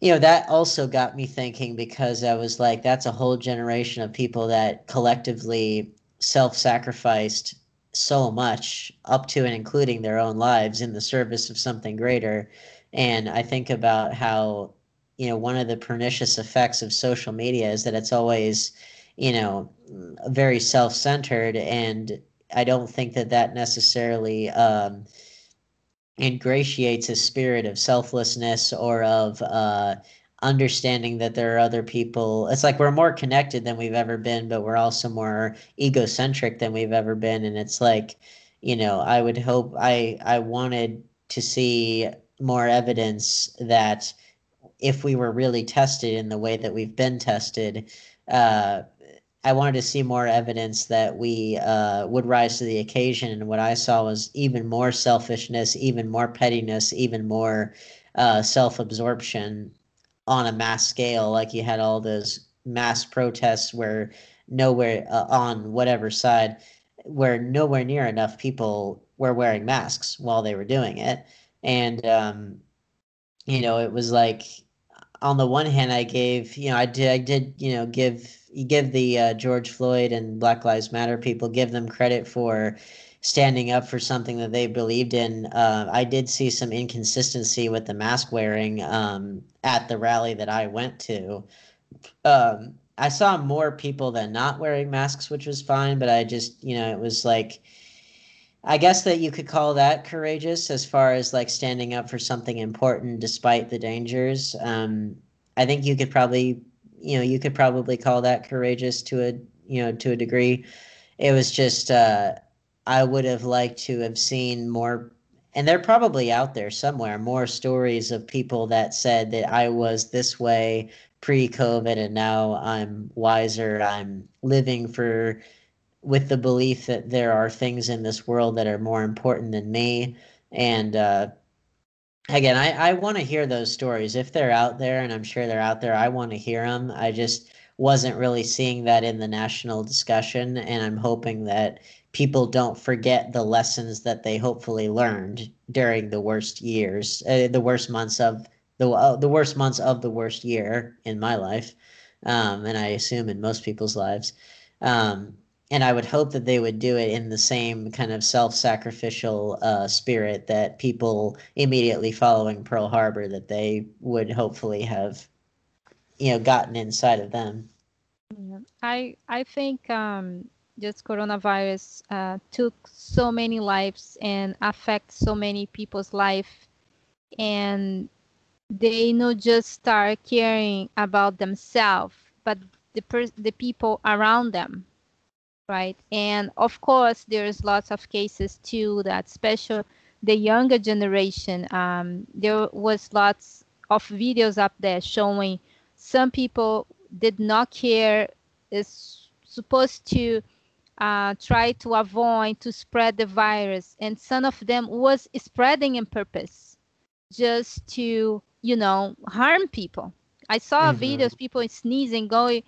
you know that also got me thinking because i was like that's a whole generation of people that collectively self-sacrificed so much up to and including their own lives in the service of something greater. And i think about how you know one of the pernicious effects of social media is that it's always you know very self-centered. And i don't think that that necessarily um, ingratiates a spirit of selflessness or of uh, understanding that there are other people. It's like we're more connected than we've ever been, but we're also more egocentric than we've ever been. And it's like, you know, I would hope I I wanted to see more evidence that if we were really tested in the way that we've been tested, uh, I wanted to see more evidence that we uh, would rise to the occasion. And what I saw was even more selfishness, even more pettiness, even more uh, self absorption on a mass scale. Like you had all those mass protests where nowhere uh, on whatever side, where nowhere near enough people were wearing masks while they were doing it. And, um, you know, it was like, on the one hand, I gave, you know, I did, I did, you know, give give the uh, George Floyd and Black Lives Matter people give them credit for standing up for something that they believed in. Uh, I did see some inconsistency with the mask wearing um, at the rally that I went to. Um, I saw more people than not wearing masks, which was fine, but I just, you know, it was like, I guess that you could call that courageous as far as like standing up for something important despite the dangers. Um, I think you could probably you know you could probably call that courageous to a you know to a degree it was just uh, i would have liked to have seen more and they're probably out there somewhere more stories of people that said that i was this way pre-covid and now i'm wiser i'm living for with the belief that there are things in this world that are more important than me and uh, again, I, I want to hear those stories if they're out there, and I'm sure they're out there. I want to hear them. I just wasn't really seeing that in the national discussion, and I'm hoping that people don't forget the lessons that they hopefully learned during the worst years, uh, the worst months of the uh, the worst months of the worst year in my life, um, and I assume in most people's lives. Um, and I would hope that they would do it in the same kind of self-sacrificial uh, spirit that people immediately following Pearl Harbor that they would hopefully have, you know, gotten inside of them. I I think um, just coronavirus uh, took so many lives and affect so many people's life, and they not just start caring about themselves, but the per- the people around them right? And of course, there's lots of cases too that special the younger generation. Um, there was lots of videos up there showing some people did not care is supposed to uh, try to avoid to spread the virus. And some of them was spreading in purpose just to you know harm people. I saw mm-hmm. videos people sneezing going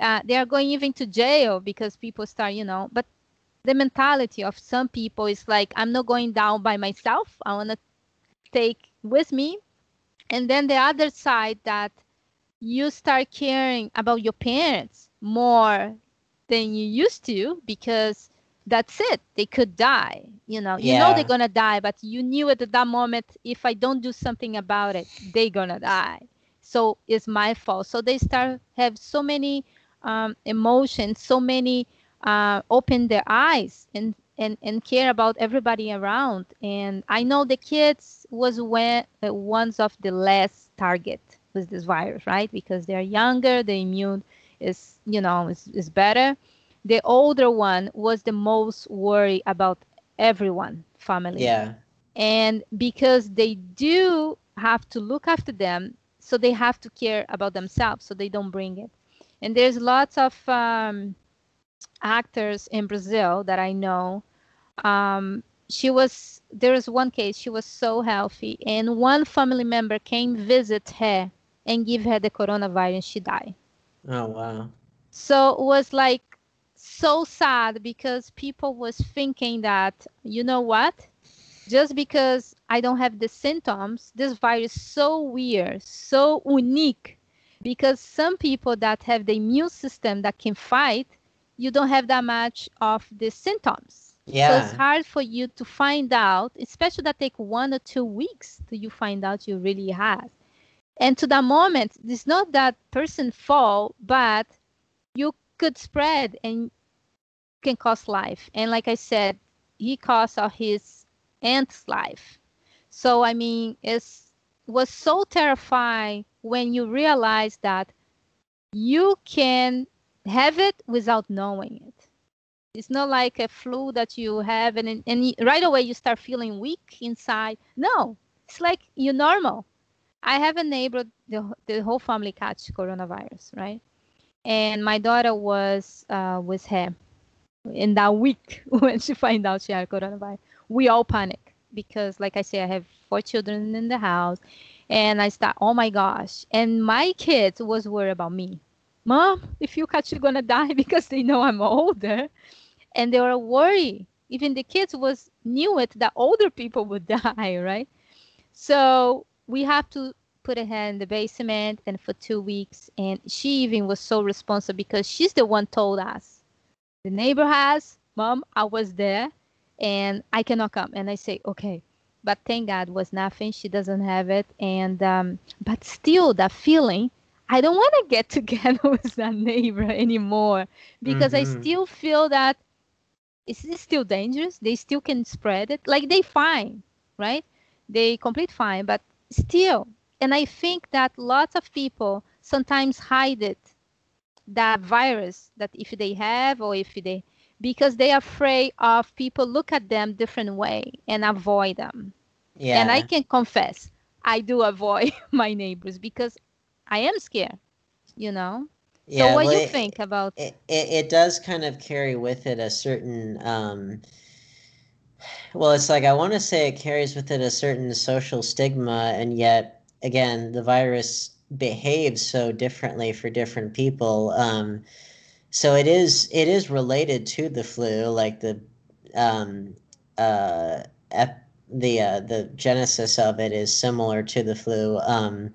uh, they are going even to jail because people start you know but the mentality of some people is like i'm not going down by myself. I want to take with me. And then the other side that you start caring about your parents more than you used to because that's it. They could die you know. You know they're gonna die but you knew at that moment if i don't do something about it they're gonna die. So it's my fault. So they start have so many um, emotions, so many uh, open their eyes and, and, and care about everybody around. And I know the kids was when, uh, ones of the last target with this virus, right? Because they're younger, the immune is you know is, is better the older one was the most worried about everyone family Yeah. and because they do have to look after them so they have to care about themselves so they don't bring it and there's lots of um, actors in brazil that i know um, she was there was one case she was so healthy and one family member came visit her and give her the coronavirus she died. Oh wow. so it was like so sad because people was thinking that you know what? Just because i don't have the symptoms this virus is so weird so unique. Because some people that have the immune system that can fight you don't have that much of the symptoms. Yeah. so it's hard for you to find out especially that take one or two weeks till you find out you really have and to that moment it's not that person fall but you could spread and can cost life. And like i said he cost his aunt's life. So i mean it's was so terrifying when you realize that you can have it without knowing it. It's not like a flu that you have and and right away you start feeling weak inside. No it's like you're normal I have a neighbor, the, the whole family catch coronavirus, right? And my daughter was uh, with her in that week when she find out she had coronavirus. We all panic because, like I say, I have four children in the house, and I start, oh my gosh! And my kids was worried about me. Mom, if you catch, you're gonna die because they know I'm older, and they were worried. Even the kids was knew it that older people would die, right? So we have to put her in the basement and for two weeks. And she even was so responsible because she's the one told us. The neighbor has, mom, I was there and I cannot come. And I say, okay. But thank God was nothing. She doesn't have it. And um, but still that feeling, I don't want to get together with that neighbor anymore because I Mhm. still feel that it's it's still dangerous. They still can spread it. Like they fine, right? They complete fine, but still. And I think that lots of people sometimes hide it, that virus that if they have or if they because they are afraid of people look at them different way and avoid them. Yeah. And I can confess, I do avoid my neighbors because I am scared, you know. yeah. so what well, you it- think about it, it, it does kind of carry with it a certain um well it's like i want to say it carries with it a certain social stigma and yet again the virus behaves so differently for different people um so it is it is related to the flu like the um uh ep- the uh the genesis of it is similar to the flu um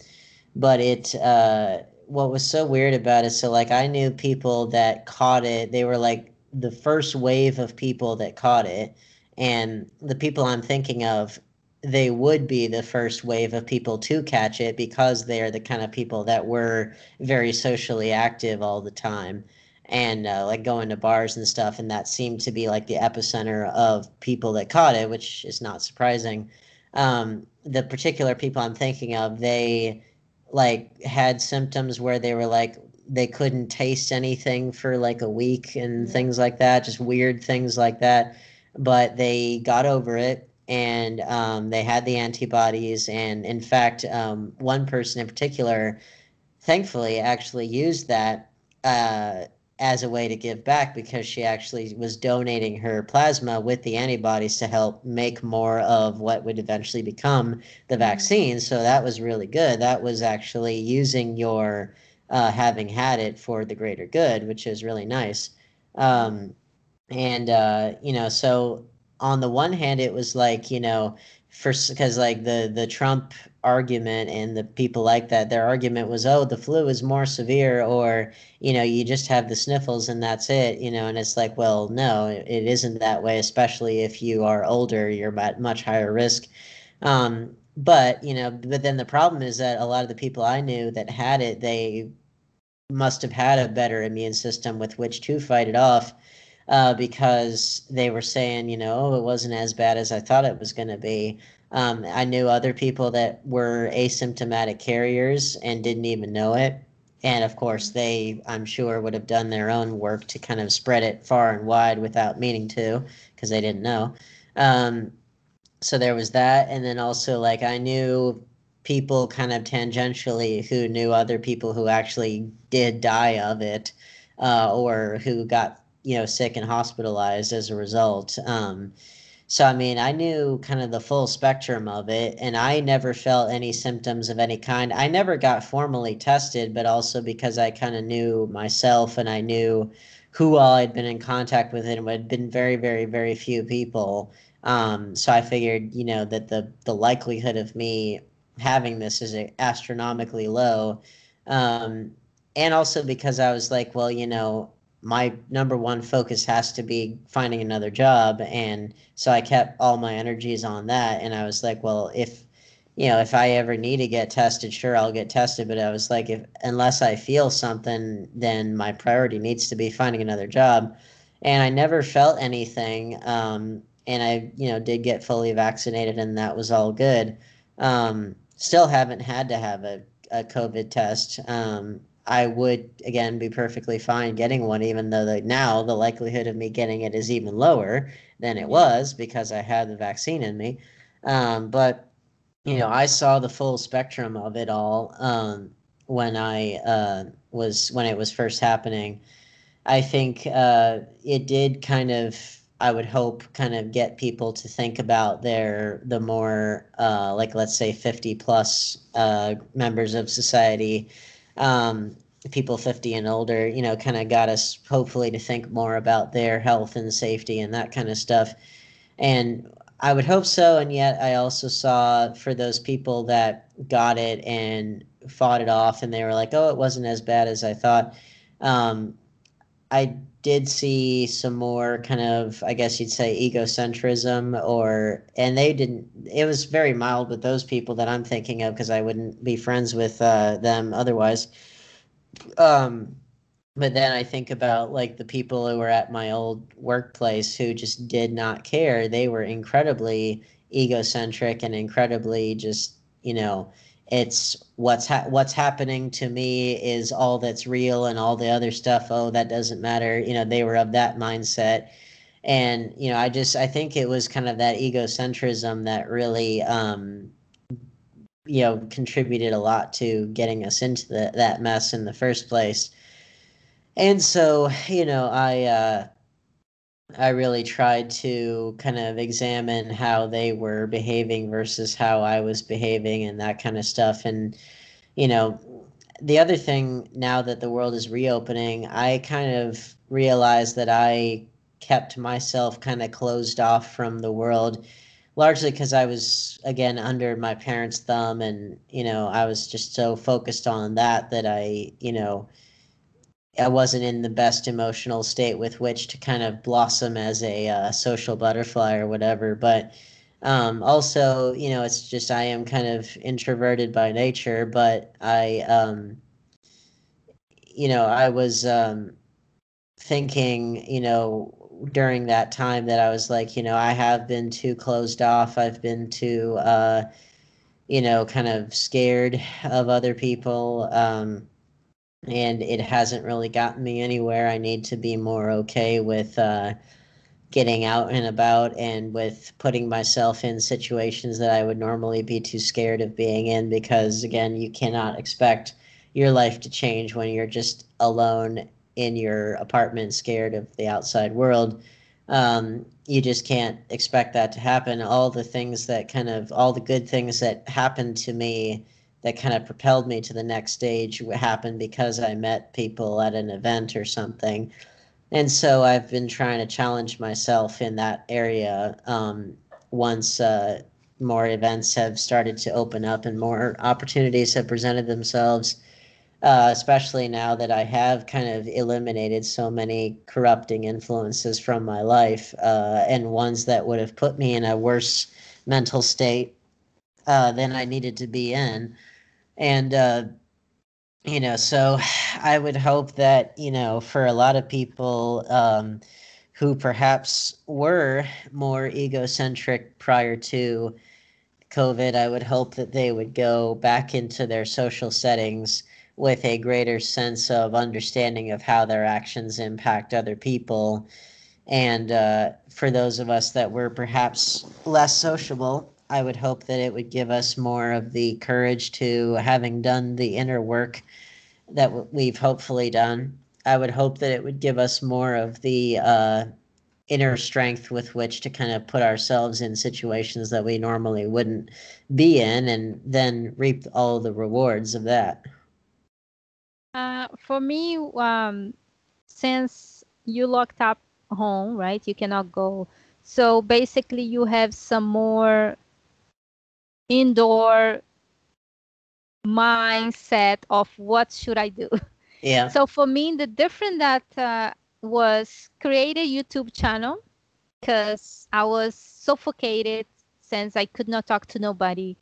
but it uh what was so weird about it so like i knew people that caught it they were like the first wave of people that caught it and the people i'm thinking of they would be the first wave of people to catch it because they are the kind of people that were very socially active all the time. And uh, like going to bars and stuff and that seemed to be like the epicenter of people that caught it which is not surprising. Um, the particular people i'm thinking of they like had symptoms where they were like they couldn't taste anything for like a week and things like that just weird things like that but they got over it and um, they had the antibodies and in fact um, one person in particular thankfully actually used that uh, as a way to give back because she actually was donating her plasma with the antibodies to help make more of what would eventually become the Mhm. vaccine. So that was really good. That was actually using your uh, having had it for the greater good, which is really nice. Um, and uh, you know, so on the one hand, it was like you know, for because like the the Trump argument and the people like that, their argument was, oh, the flu is more severe, or you know, you just have the sniffles and that's it, you know, and it's like, well, no, it, it isn't that way, especially if you are older, you're at much higher risk. Um, but you know, but then the problem is that a lot of the people I knew that had it, they must have had a better immune system with which to fight it off uh, because they were saying, you know, oh, it wasn't as bad as I thought it was going to be. Um, I knew other people that were asymptomatic carriers and didn't even know it. and of course, they, I'm sure, would have done their own work to kind of spread it far and wide without meaning to, because they didn't know. Um, so there was that, and then also like I knew people kind of tangentially who knew other people who actually did die of it, uh, or who got you know sick and hospitalized as a result. Um, so, I mean, I knew kind of the full spectrum of it, and I never felt any symptoms of any kind. I never got formally tested, but also because I kind of knew myself and I knew who all I'd been in contact with, and it had been very, very, very few people. Um, so I figured, you know, that the the likelihood of me having this is astronomically low. Um, and also because I was like, well, you know, my number one focus has to be finding another job. And so i kept all my energies on that. And i was like well if you know if i ever need to get tested sure i'll get tested. But i was like if unless i feel something then my priority needs to be finding another job. And i never felt anything um, and i you know did get fully vaccinated and that was all good. Um, still haven't had to have a, a covid test um, I would again be perfectly fine getting one, even though the, now the likelihood of me getting it is even lower than it was because I had the vaccine in me. Um, but you know, I saw the full spectrum of it all um, when I uh, was when it was first happening. I think uh, it did kind of. I would hope kind of get people to think about their the more uh, like let's say 50 plus uh, members of society um, people 50 and older, you know, kind of got us hopefully to think more about their health and safety and that kind of stuff. And I would hope so. And yet, I also saw for those people that got it and fought it off and they were like, oh, it wasn't as bad as I thought. Um, I did see some more kind of, I guess you'd say, egocentrism, or, and they didn't, it was very mild with those people that I'm thinking of because I wouldn't be friends with uh, them otherwise. Um, but then I think about like the people who were at my old workplace who just did not care. They were incredibly egocentric and incredibly just, you know, it's what's ha- what's happening to me is all that's real and all the other stuff oh that doesn't matter you know they were of that mindset. And you know i just i think it was kind of that egocentrism that really um you know contributed a lot to getting us into the, that mess in the first place. And so you know i uh i really tried to kind of examine how they were behaving versus how i was behaving and that kind of stuff. And you know the other thing now that the world is reopening i kind of realized that i kept myself kind of closed off from the world largely because I was again under my parents' thumb, and you know I was just so focused on that that I you know I wasn't in the best emotional state with which to kind of blossom as a uh, social butterfly or whatever. But um, also, you know, it's just I am kind of introverted by nature, but I, um, you know, I was um, thinking, you know, during that time that I was like, you know, I have been too closed off. I've been too, uh, you know, kind of scared of other people. Um, and it hasn't really gotten me anywhere. I need to be more okay with uh, getting out and about and with putting myself in situations that I would normally be too scared of being in because, again, you cannot expect your life to change when you're just alone in your apartment scared of the outside world um, you just can't expect that to happen all the things that kind of all the good things that happened to me that kind of propelled me to the next stage happened because i met people at an event or something and so i've been trying to challenge myself in that area um, once uh, more events have started to open up and more opportunities have presented themselves uh, especially now that I have kind of eliminated so many corrupting influences from my life uh, and ones that would have put me in a worse mental state uh, than I needed to be in. And, uh, you know, so I would hope that, you know, for a lot of people um, who perhaps were more egocentric prior to COVID, I would hope that they would go back into their social settings with a greater sense of understanding of how their actions impact other people. And uh, for those of us that were perhaps less sociable, I would hope that it would give us more of the courage to having done the inner work that we've hopefully done. I would hope that it would give us more of the uh, inner strength with which to kind of put ourselves in situations that we normally wouldn't be in and then reap all the rewards of that. Uh, for me, um, since you locked up home, right? You cannot go. So basically, you have some more indoor mindset of what should I do. Yeah. So for me, the difference that uh, was create a YouTube channel because I was suffocated since I could not talk to nobody.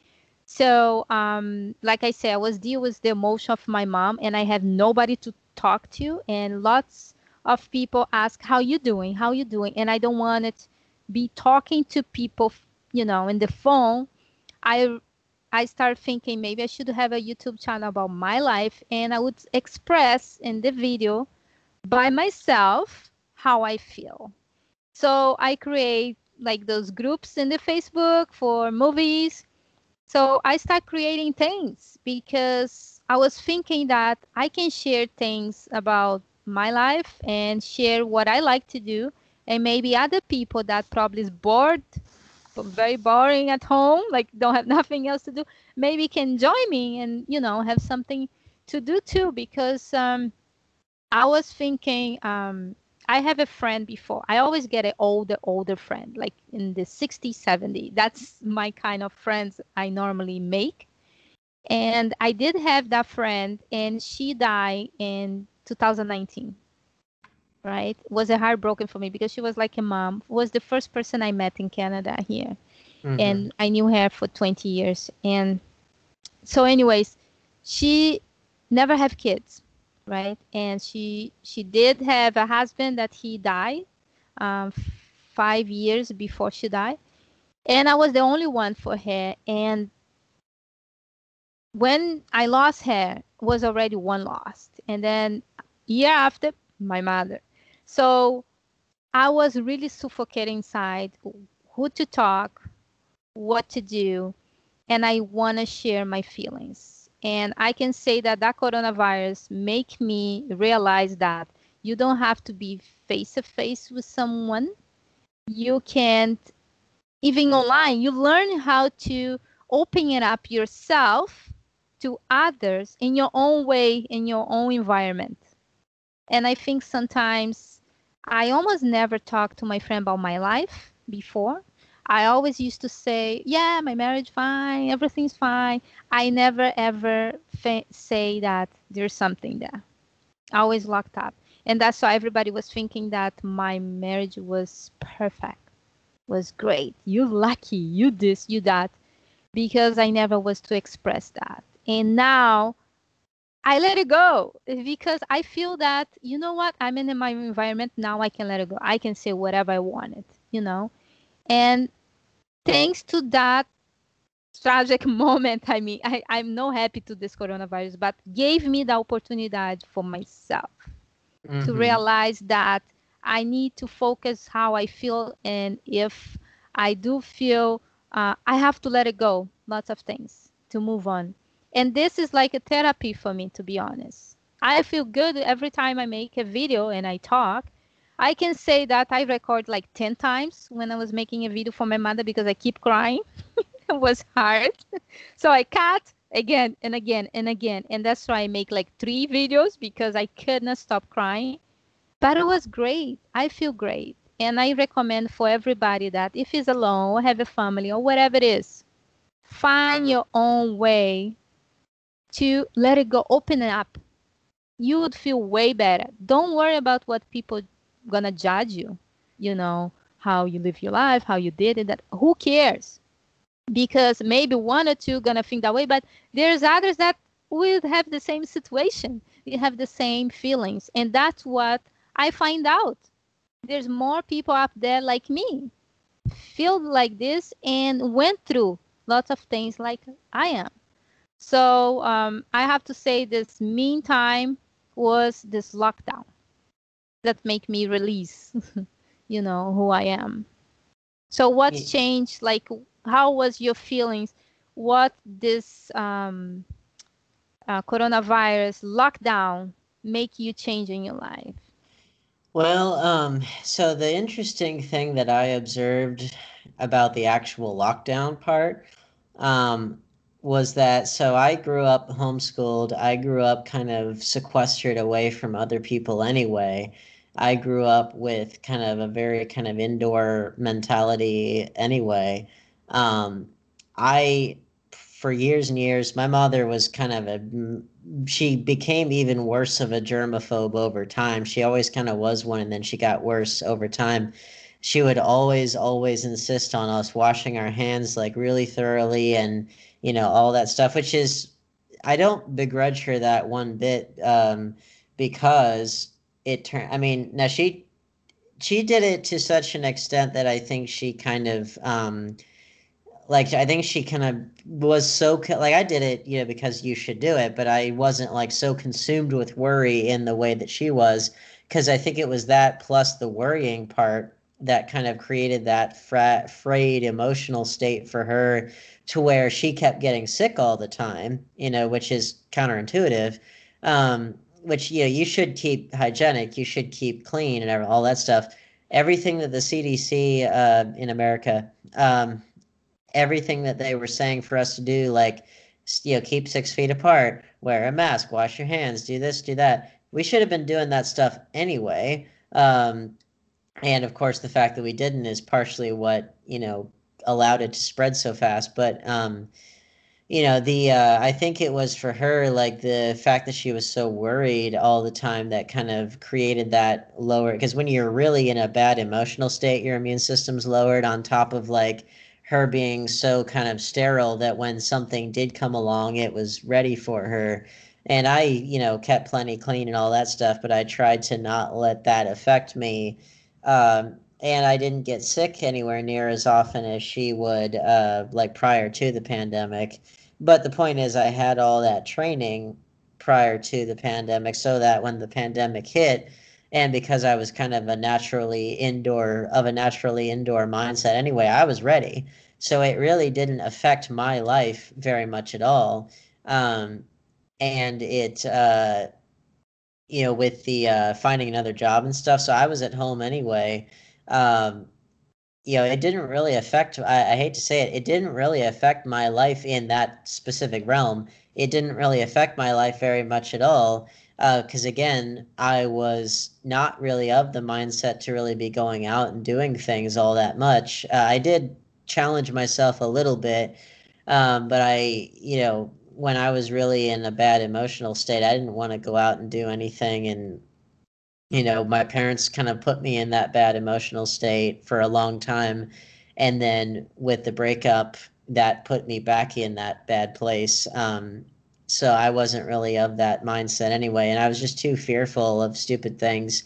So, um, like I said, I was deal with the emotion of my mom, and I had nobody to talk to, and lots of people ask, "How you doing? How you doing?" And I don't want to be talking to people, you know, in the phone. I I started thinking maybe I should have a YouTube channel about my life, and I would express in the video by myself how I feel. So I create like those groups in the Facebook for movies so I start creating things because I was thinking that I can share things about my life and share what I like to do. And maybe other people that probably is bored, very boring at home, like don't have nothing else to do, maybe can join me and, you know, have something to do too. Because um, I was thinking, um, I have a friend before. I always get an older, older friend, like in the 60, 70. That's my kind of friends I normally make. And I did have that friend, and she died in 2019. Right? Was a heartbroken for me because she was like a mom. Was the first person I met in Canada here, mm-hmm. and I knew her for 20 years. And so, anyways, she never have kids right? And she she did have a husband that he died um, five years before she died, and I was the only one for her. And when I lost her, was already one lost, and then year after my mother. So I was really suffocating inside. Who to talk, what to do, and I want to share my feelings and I can say that that coronavirus make me realize that you don't have to be face to face with someone. You can't even online. You learn how to open it up yourself to others in your own way, in your own environment. And I think sometimes I almost never talked to my friend about my life before I always used to say, "Yeah, my marriage fine, everything's fine." I never ever fa- say that there's something there. Always locked up, and that's why everybody was thinking that my marriage was perfect, was great. You lucky, you this, you that, because I never was to express that. And now I let it go because I feel that you know what I'm in my environment now. I can let it go. I can say whatever I wanted, you know and thanks to that tragic moment, I mean, I, I'm not happy to this coronavirus, but gave me the opportunity for myself mm-hmm. to realize that I need to focus how I feel. And if I do feel, uh, I have to let it go, lots of things to move on. And this is like a therapy for me, to be honest. I feel good every time I make a video and I talk I can say that I record like 10 times when I was making a video for my mother because I keep crying. it was hard. so I cut again and again and again. And that's why I make like three videos because I could not stop crying. But it was great. I feel great. And I recommend for everybody that if he's alone or have a family or whatever it is, find your own way to let it go, open it up. You would feel way better. Don't worry about what people gonna judge you you know how you live your life how you did it that who cares because maybe one or two gonna think that way but there's others that will have the same situation you have the same feelings and that's what i find out there's more people up there like me feel like this and went through lots of things like i am So um, I have to say, this meantime was this lockdown that make me release, you know, who I am. So what's changed? Like, how was your feelings? What this um, uh, coronavirus lockdown make you change in your life? Well, um, so the interesting thing that I observed about the actual lockdown part um, was that so I grew up homeschooled. I grew up kind of sequestered away from other people anyway. I grew up with kind of a very kind of indoor mentality anyway. Um, I, for years and years, my mother was kind of a, she became even worse of a germaphobe over time. She always kind of was one, and then she got worse over time. She would always, always insist on us washing our hands like really thoroughly and, you know, all that stuff, which is, I don't begrudge her that one bit um, because it turned. I mean, now she she did it to such an extent that I think she kind of um, like I think she kind of was so like I did it, you know, because you should do it, but I wasn't like so consumed with worry in the way that she was because I think it was that plus the worrying part that kind of created that fra- frayed emotional state for her to where she kept getting sick all the time, you know, which is counterintuitive. Um, which you know you should keep hygienic, you should keep clean and all that stuff. Everything that the CDC uh, in America, um, everything that they were saying for us to do, like you know, keep six feet apart, wear a mask, wash your hands, do this, do that. We should have been doing that stuff anyway. Um, and of course, the fact that we didn't is partially what you know allowed it to spread so fast. But um, you know the uh, i think it was for her like the fact that she was so worried all the time that kind of created that lower because when you're really in a bad emotional state your immune system's lowered on top of like her being so kind of sterile that when something did come along it was ready for her and i you know kept plenty clean and all that stuff but i tried to not let that affect me um, and I didn't get sick anywhere near as often as she would, uh, like prior to the pandemic. But the point is, I had all that training prior to the pandemic so that when the pandemic hit, and because I was kind of a naturally indoor of a naturally indoor mindset anyway, I was ready. So it really didn't affect my life very much at all. Um, and it, uh, you know, with the uh, finding another job and stuff. So I was at home anyway. Um, you know, it didn't really affect, I, I, hate to say it, it didn't really affect my life in that specific realm. It didn't really affect my life very much at all. Because uh, again, I was not really of the mindset to really be going out and doing things all that much. Uh, I did challenge myself a little bit, um, but I, you know, when I was really in a bad emotional state, I didn't want to go out and do anything and you know, my parents kind of put me in that bad emotional state for a long time. And then with the breakup, that put me back in that bad place. Um, so I wasn't really of that mindset anyway. And I was just too fearful of stupid things.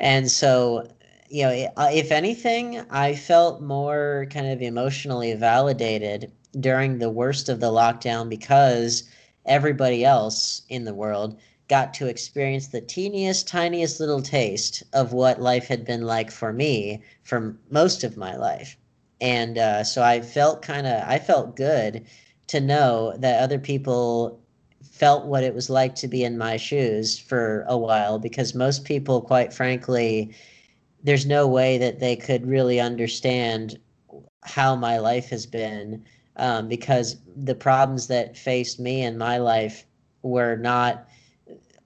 And so, you know, if anything, I felt more kind of emotionally validated during the worst of the lockdown because everybody else in the world got to experience the teeniest, tiniest little taste of what life had been like for me for most of my life. And uh, so I felt kind of, I felt good to know that other people felt what it was like to be in my shoes for a while because most people, quite frankly, there's no way that they could really understand how my life has been um, because the problems that faced me in my life were not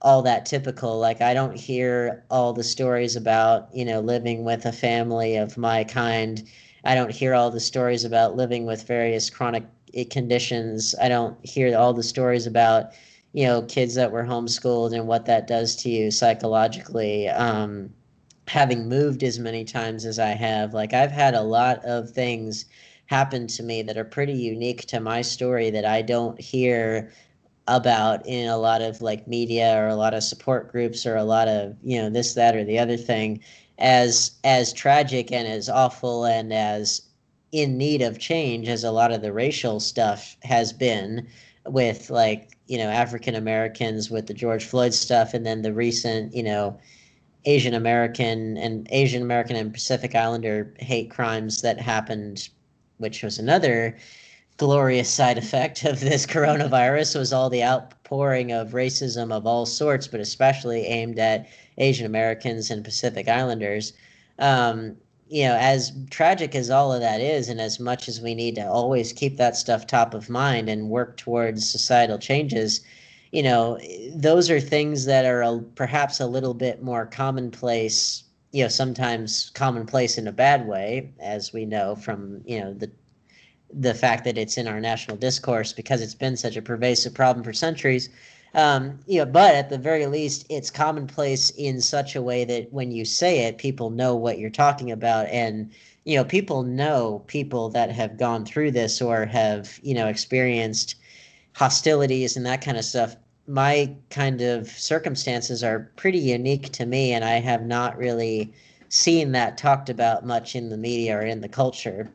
all that typical. Like I don't hear all the stories about, you know, living with a family of my kind. I don't hear all the stories about living with various chronic conditions. I don't hear all the stories about, you know, kids that were homeschooled and what that does to you psychologically. Um, having moved as many times as I have, like I've had a lot of things happen to me that are pretty unique to my story that I don't hear about in a lot of like media or a lot of support groups or a lot of you know this that or the other thing as as tragic and as awful and as in need of change as a lot of the racial stuff has been with like you know African Americans with the George Floyd stuff, and then the recent you know Asian American and Asian American and Pacific Islander hate crimes that happened, which was another glorious side effect of this coronavirus was all the outpouring of racism of all sorts, but especially aimed at Asian Americans and Pacific Islanders. Um, you know, as tragic as all of that is, and as much as we need to always keep that stuff top of mind and work towards societal changes, you know, those are things that are a, perhaps a little bit more commonplace. You know, sometimes commonplace in a bad way, as we know from you know the the fact that it's in our national discourse because it's been such a pervasive problem for centuries. Um, you know, but at the very least, it's commonplace in such a way that when you say it, people know what you're talking about, and you know, people know people that have gone through this or have you know experienced hostilities and that kind of stuff. My kind of circumstances are pretty unique to me, and I have not really seen that talked about much in the media or in the culture.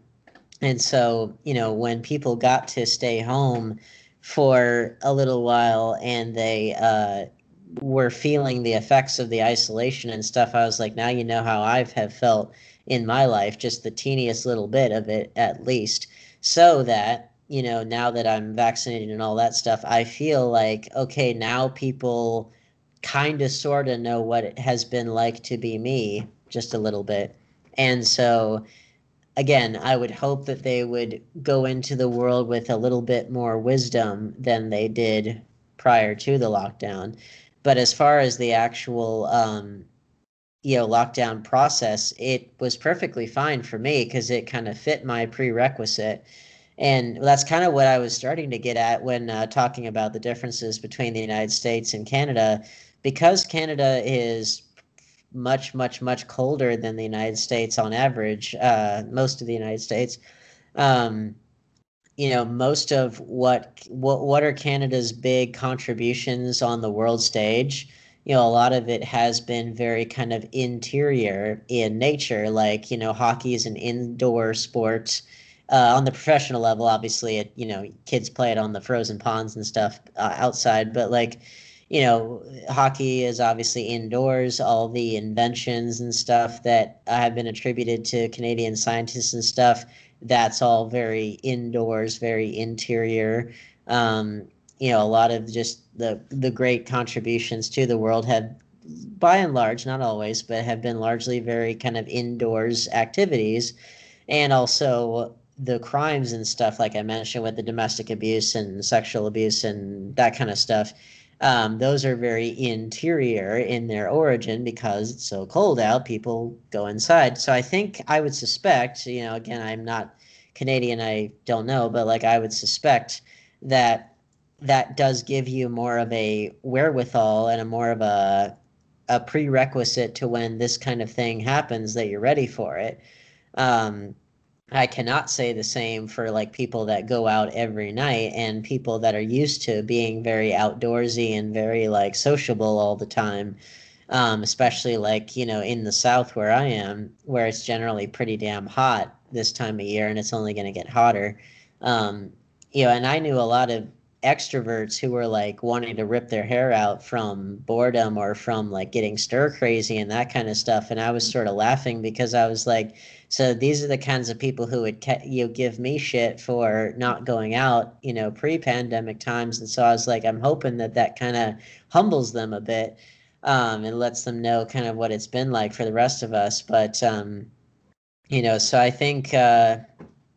And so, you know, when people got to stay home for a little while and they uh, were feeling the effects of the isolation and stuff, I was like, now you know how I've have felt in my life, just the teeniest little bit of it at least. So that, you know, now that I'm vaccinated and all that stuff, I feel like, okay, now people kind of sort of know what it has been like to be me just a little bit. And so, again, I would hope that they would go into the world with a little bit more wisdom than they did prior to the lockdown. But as far as the actual, um, you know, lockdown process, it was perfectly fine for me because it kind of fit my prerequisite. And that's kind of what I was starting to get at when uh, talking about the differences between the United States and Canada. Because Canada is much, much, much colder than the United States on average, uh, most of the United States. Um, you know, most of what what what are Canada's big contributions on the world stage? You know, a lot of it has been very kind of interior in nature. Like, you know, hockey is an indoor sport. Uh, on the professional level, obviously, it you know kids play it on the frozen ponds and stuff uh, outside. But like, you know, hockey is obviously indoors. All the inventions and stuff that have been attributed to Canadian scientists and stuff, that's all very indoors, very interior. Um, you know, a lot of just the the great contributions to the world have, by and large, not always, but have been largely very kind of indoors activities, and also the crimes and stuff, like I mentioned, with the domestic abuse and sexual abuse and that kind of stuff um, those are very interior in their origin because it's so cold out. People go inside. So I think I would suspect, you know, again, I'm not Canadian, I don't know, but like I would suspect that that does give you more of a wherewithal and a more of a a prerequisite to when this kind of thing happens that you're ready for it. Um, I cannot say the same for like people that go out every night and people that are used to being very outdoorsy and very like sociable all the time. Um, especially like, you know, in the South where I am, where it's generally pretty damn hot this time of year and it's only going to get hotter. Um, you know, and I knew a lot of extroverts who were like wanting to rip their hair out from boredom or from like getting stir crazy and that kind of stuff. And I was sort of laughing because I was like, so these are the kinds of people who would you know, give me shit for not going out, you know, pre-pandemic times. And so I was like, I'm hoping that that kind of humbles them a bit um, and lets them know kind of what it's been like for the rest of us. But um, you know, so I think uh,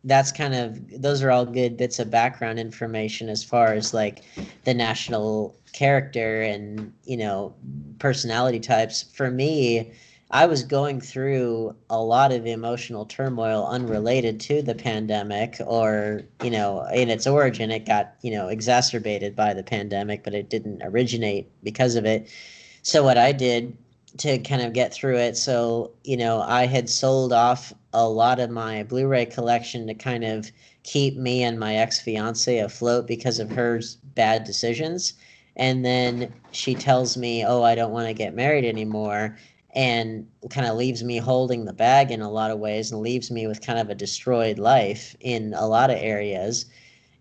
that's kind of those are all good bits of background information as far as like the national character and you know personality types. For me I was going through a lot of emotional turmoil unrelated to the pandemic, or, you know, in its origin, it got, you know, exacerbated by the pandemic, but it didn't originate because of it. So, what I did to kind of get through it, so, you know, I had sold off a lot of my Blu ray collection to kind of keep me and my ex fiance afloat because of her bad decisions. And then she tells me, Oh, I don't want to get married anymore and kind of leaves me holding the bag in a lot of ways and leaves me with kind of a destroyed life in a lot of areas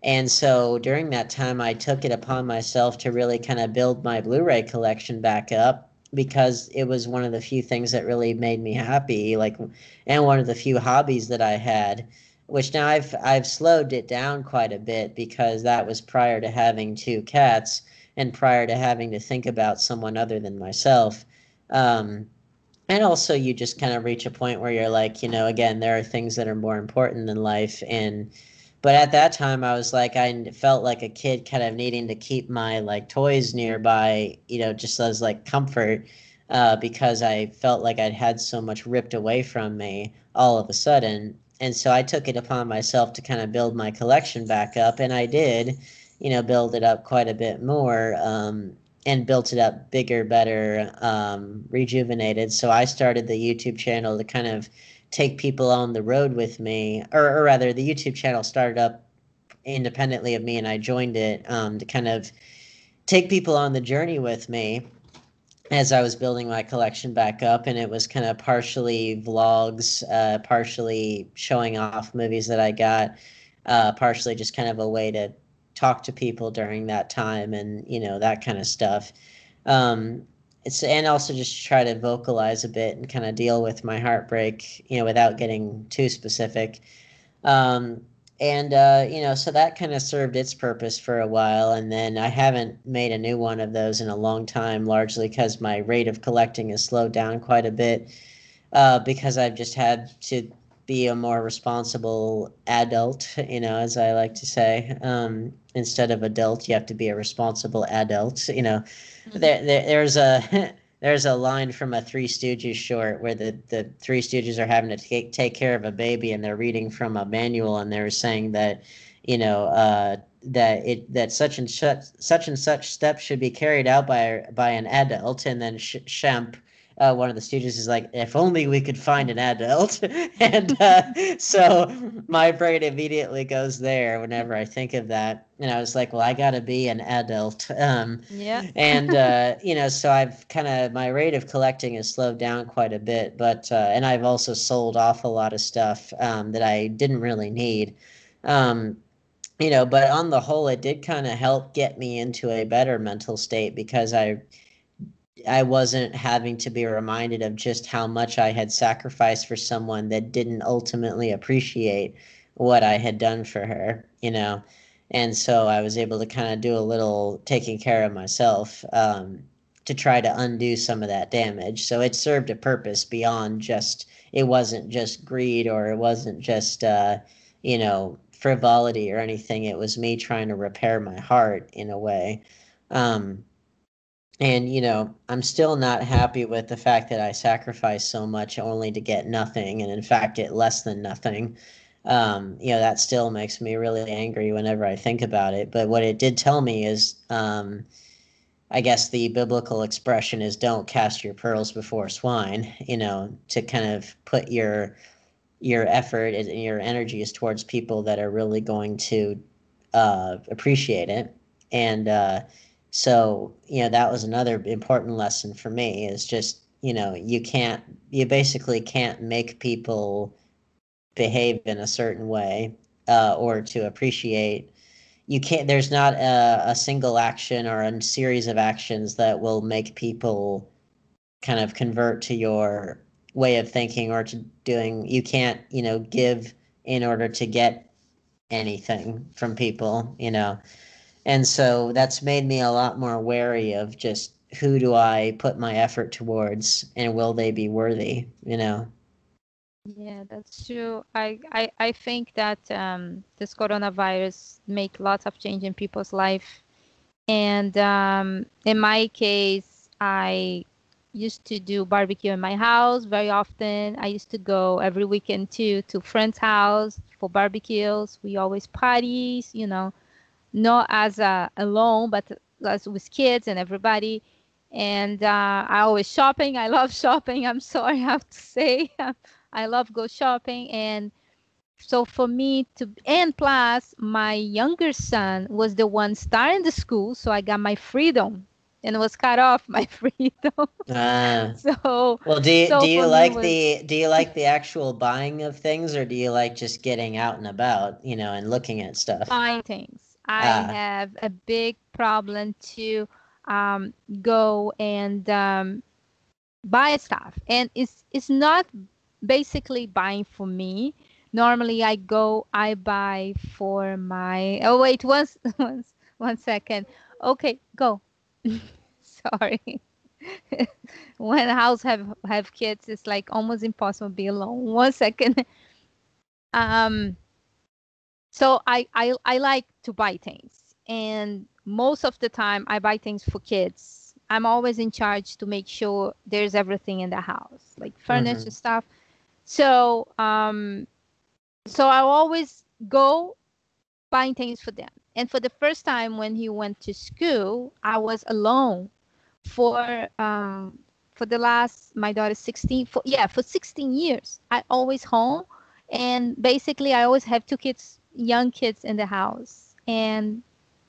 And so during that time, I took it upon myself to really kind of build my Blu ray collection back up because it was one of the few things that really made me happy like and one of the few hobbies that I had which now I've I've slowed it down quite a bit because that was prior to having two cats and prior to having to think about someone other than myself. Um, and also you just kind of reach a point where you're like you know again there are things that are more important than life and but at that time i was like i felt like a kid kind of needing to keep my like toys nearby you know just as like comfort uh, because i felt like i'd had so much ripped away from me all of a sudden and so i took it upon myself to kind of build my collection back up and i did you know build it up quite a bit more um, and built it up bigger, better, um, rejuvenated. So I started the YouTube channel to kind of take people on the road with me, or, or rather, the YouTube channel started up independently of me, and I joined it um, to kind of take people on the journey with me as I was building my collection back up, and it was kind of partially vlogs, uh, partially showing off movies that I got, uh, partially just kind of a way to talk to people during that time and you know that kind of stuff. Um, it's and also just try to vocalize a bit and kind of deal with my heartbreak you know without getting too specific um, and uh, you know so that kind of served its purpose for a while and then i haven't made a new one of those in a long time largely because my rate of collecting has slowed down quite a bit uh, because i've just had to be a more responsible adult, you know, as I like to say. Um, instead of adult, you have to be a responsible adult. You know. There, there there's a there's a line from a Three Stooges short where the, the Three Stooges are having to take take care of a baby and they're reading from a manual and they're saying that, you know, uh, that it that such and such such and such steps should be carried out by by an adult and then Sh- Shemp uh, one of the Stooges is like, if only we could find an adult. and uh, so my brain immediately goes there whenever I think of that. And I was like, well, I got to be an adult. Um, yeah. and, uh, you know, so I've kind of, my rate of collecting has slowed down quite a bit. But, uh, and I've also sold off a lot of stuff um, that I didn't really need. Um, you know, but on the whole, it did kind of help get me into a better mental state because I, I wasn't having to be reminded of just how much I had sacrificed for someone that didn't ultimately appreciate what I had done for her, you know. And so I was able to kind of do a little taking care of myself um, to try to undo some of that damage. So it served a purpose beyond just, it wasn't just greed or it wasn't just, uh, you know, frivolity or anything. It was me trying to repair my heart in a way. Um, and you know i'm still not happy with the fact that i sacrificed so much only to get nothing and in fact get less than nothing. Um, you know that still makes me really angry whenever i think about it. But what it did tell me is um, i guess the biblical expression is don't cast your pearls before swine you know to kind of put your your effort and your energies towards people that are really going to uh, appreciate it. And uh, so you know that was another important lesson for me is just you know you can't you basically can't make people behave in a certain way uh, or to appreciate. You can't there's not a, a single action or a series of actions that will make people kind of convert to your way of thinking or to doing. You can't you know give in order to get anything from people you know and so that's made me a lot more wary of just who do I put my effort towards and will they be worthy, you know? Yeah, that's true. I, I, I think that um, this coronavirus make lots of change in people's life. And um, in my case, I used to do barbecue in my house very often. I used to go every weekend too to friends' house for barbecues. We always parties, you know not as a alone, but as with kids and everybody. And uh, I always shopping. I love shopping. I'm sorry, I have to say, I love go shopping. And so for me to, and plus my younger son was the one starting the school, so I got my freedom and was cut off my freedom. Uh, so well, do you, so do you like was- the do you like the actual buying of things, or do you like just getting out and about, you know, and looking at stuff? buying things. I Ah. have a big problem to um, go and um, buy stuff, and it's it's not basically buying for me. Normally, I go, I buy for my. Oh wait, once, once, one second. Okay, go. Sorry. when house have have kids, it's like almost impossible to be alone. One second. Um so I, I i like to buy things. And most of the time i buy things for kids. I'm always in charge to make sure there's everything in the house like furniture stuff. So um so i always go buying things for them. And for the first time when he went to school i was alone for um for the last my daughter's 16 for yeah for 16 years. I always home and basically i always have two kids young kids in the house. And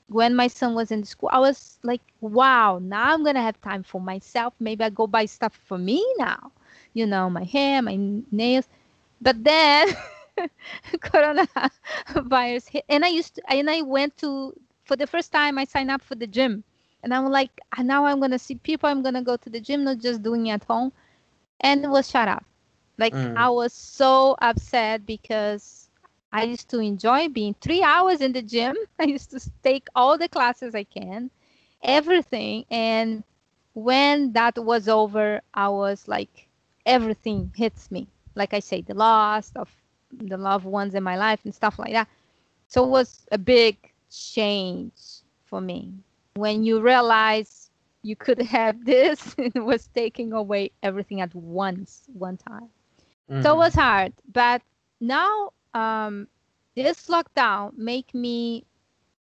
when my son was in school i was like wow now i'm gonna have time for myself. Maybe i go buy stuff for me now. You know my hair my nails. But then coronavirus hit. And i used to and i went to for the first time i signed up for the gym. And i'm like "Ah, now i'm gonna see people. I'm gonna go to the gym not just doing it at home. And it was shut up like Mm. i was so upset because i used to enjoy being three hours in the gym. I used to take all the classes i can everything. And when that was over i was like everything hits me. Like i say the loss of the loved ones in my life and stuff like that. So it was a big change for me. When you realize you could have this it was taking away everything at once one time. So it Mhm. was hard. But now um, this lockdown make me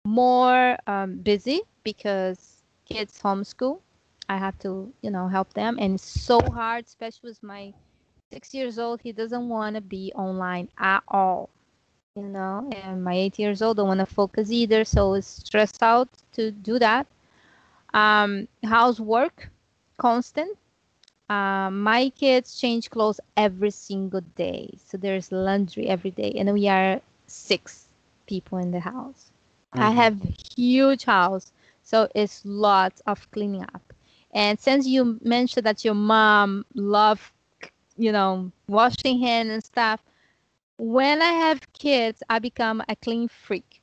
more um, busy because kids homeschool. I have to you know help them and it's so hard especially with my six years old he doesn't want to be online at all you know and my eight years old don't want to focus either so it's stressed out to do that. Um, housework constant um, my kids change clothes every single day. So there's laundry every day. And we are six people in the house. I Mhm. have huge house. So it's lots of cleaning up. And since you mentioned that your mom loved, you know washing hand and stuff when i have kids i become a clean freak.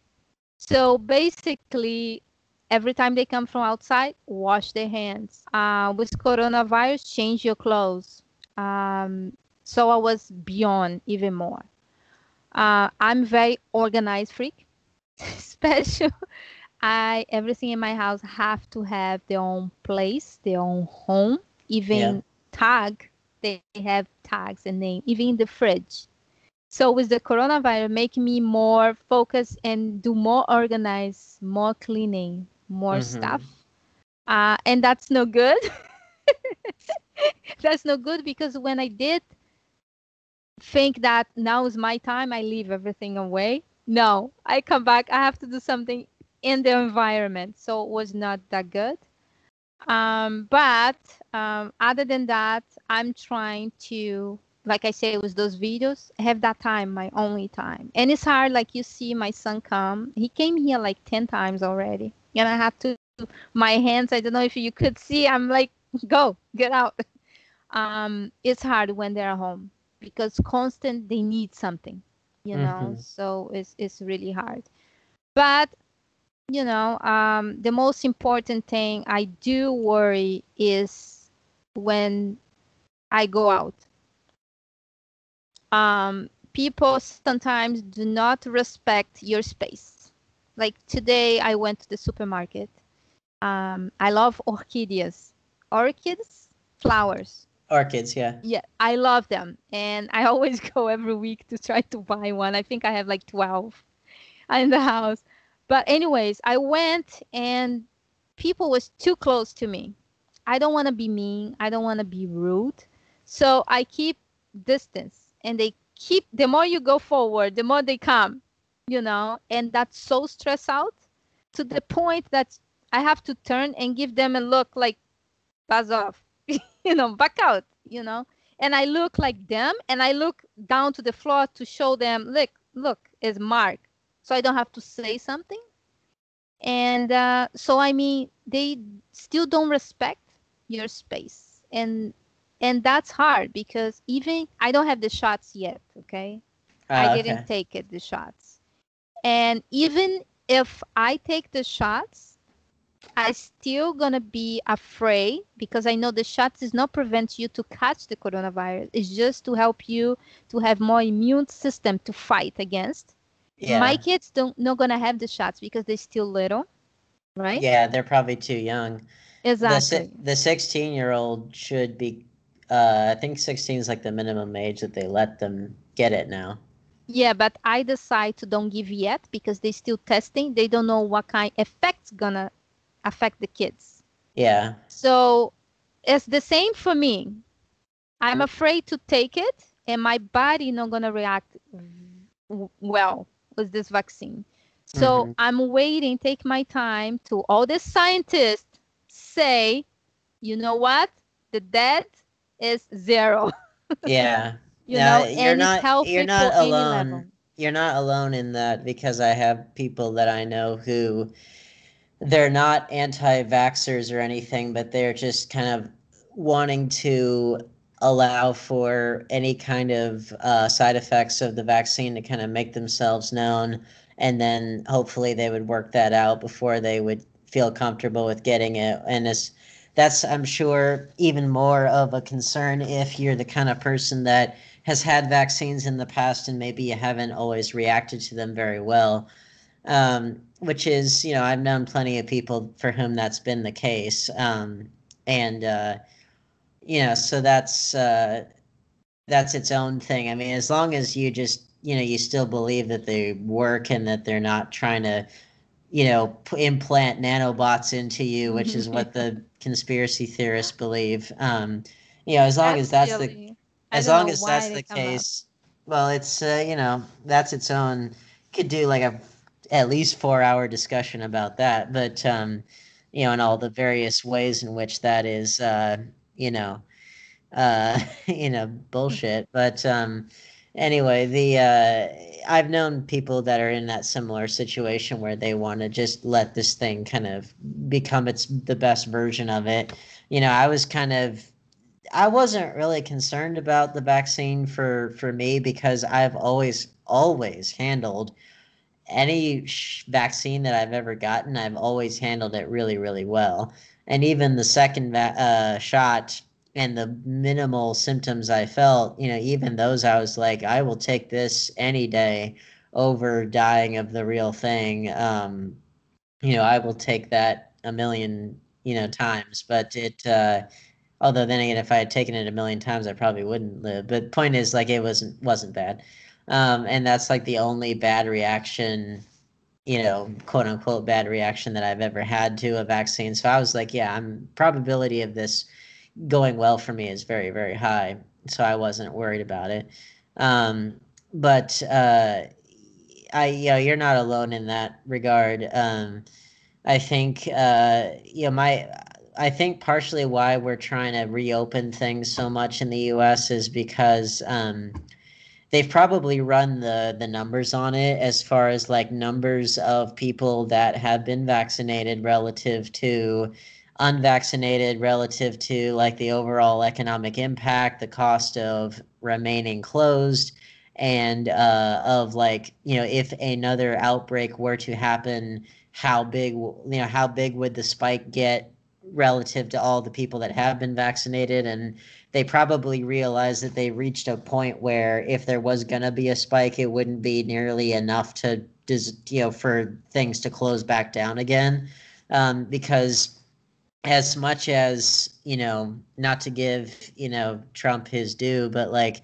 So basically every time they come from outside wash their hands. Uh, with coronavirus change your clothes. Um, so i was beyond even more. Uh, i'm very organized freak special. I everything in my house have to have their own place their own home. Even Yeah. tag they have tags and name even in the fridge. So with the coronavirus make me more focused and do more organized more cleaning more Mhm. stuff. Uh, and that's no good. That's no good because when i did think that now is my time i leave everything away. No i come back. I have to do something in the environment. So it was not that good. Um, but um, other than that i'm trying to like i say with those videos have that time my only time. And it's hard like you see my son come. He came here like 10 times already and i have to my hands i don't know if you could see i'm like go get out. Um, it's hard when they're home because constant they need something you know Mhm. so it's it's really hard. But you know um, the most important thing i do worry is when i go out. Um, people sometimes do not respect your space like today i went to the supermarket. Um, i love orchideas orchids? Flowers. Orchids, yeah. yeah i love them. And i always go every week to try to buy one. I think i have like 12 in the house. But anyways i went and people was too close to me. I don't want to be mean. I don't want to be rude. So i keep distance. And they keep the more you go forward the more they come you know and that's so stressed out to the point that I have to turn and give them a look like, buzz off, you know, back out, you know. And I look like them, and I look down to the floor to show them, look, look, is Mark, so I don't have to say something. And uh, so I mean, they still don't respect your space, and and that's hard because even I don't have the shots yet. Okay, uh, I didn't okay. take it the shots, and even if I take the shots, I still gonna be afraid because I know the shots is not prevent you to catch the coronavirus. It's just to help you to have more immune system to fight against. Yeah. My kids don't not gonna have the shots because they're still little, right? Yeah, they're probably too young. Exactly. The, the 16 year old should be uh, I think 16 is like the minimum age that they let them get it now. Yeah, but I decide to don't give yet because they still testing. They don't know what kind effects gonna affect the kids. Yeah. So it's the same for me. I'm afraid to take it, and my body not gonna react well with this vaccine. So mm-hmm. I'm waiting, take my time to all the scientists say, you know what? The dead is zero. yeah. You know, you're not you're not alone. You're not alone in that because I have people that I know who they're not anti-vaxxers or anything, but they're just kind of wanting to allow for any kind of uh, side effects of the vaccine to kind of make themselves known. And then hopefully they would work that out before they would feel comfortable with getting it. And it's that's I'm sure even more of a concern if you're the kind of person that has had vaccines in the past and maybe you haven't always reacted to them very well. Um, which is, you know, I've known plenty of people for whom that's been the case. Um, and uh, you know, so that's uh, that's its own thing. I mean, as long as you just you know you still believe that they work and that they're not trying to you know implant nanobots into you, which is what the conspiracy theorists believe. Um, you know, as long that's as that's the as long as that's the case, up. well, it's uh, you know that's its own. Could do like a at least four hour discussion about that, but um, you know, and all the various ways in which that is, uh, you know, uh, you know, bullshit. But um, anyway, the uh, I've known people that are in that similar situation where they want to just let this thing kind of become its the best version of it. You know, I was kind of I wasn't really concerned about the vaccine for for me because I've always always handled any sh- vaccine that I've ever gotten. I've always handled it really really well. And even the second va- uh, shot and the minimal symptoms I felt, you know, even those I was like, I will take this any day over dying of the real thing. Um, you know, I will take that a million, you know, times. But it, uh, although then again, if I had taken it a million times, I probably wouldn't live. But point is, like, it wasn't wasn't bad, um, and that's like the only bad reaction, you know, quote unquote bad reaction that I've ever had to a vaccine. So I was like, yeah, I'm probability of this going well for me is very very high so i wasn't worried about it um, but uh, i you know you're not alone in that regard um, i think uh, you know my i think partially why we're trying to reopen things so much in the us is because um, they've probably run the the numbers on it as far as like numbers of people that have been vaccinated relative to unvaccinated relative to like the overall economic impact, the cost of remaining closed, and uh, of like you know if another outbreak were to happen, how big you know how big would the spike get relative to all the people that have been vaccinated and they probably realized that they reached a point where if there was going to be a spike it wouldn't be nearly enough to you know for things to close back down again. Um, because as much as you know not to give you know trump his due but like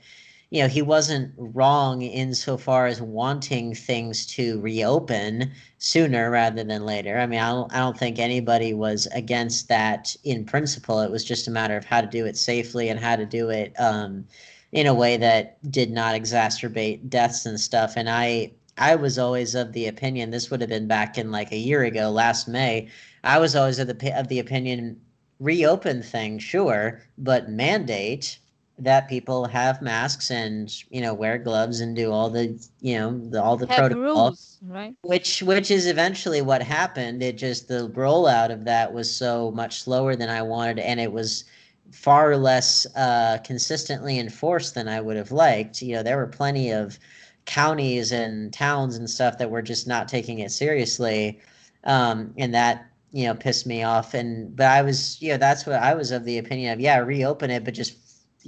you know he wasn't wrong insofar as wanting things to reopen sooner rather than later i mean i don't, I don't think anybody was against that in principle it was just a matter of how to do it safely and how to do it um, in a way that did not exacerbate deaths and stuff and i I was always of the opinion this would have been back in like a year ago, last May. I was always of the of the opinion reopen thing, sure, but mandate that people have masks and you know wear gloves and do all the you know the, all the protocols right? which which is eventually what happened. It just the rollout of that was so much slower than i wanted and it was far less uh, consistently enforced than i would have liked. You know there were plenty of counties and towns and stuff that were just not taking it seriously um, and that you know pissed me off. And but i was you know that's what i was of the opinion of yeah reopen it but just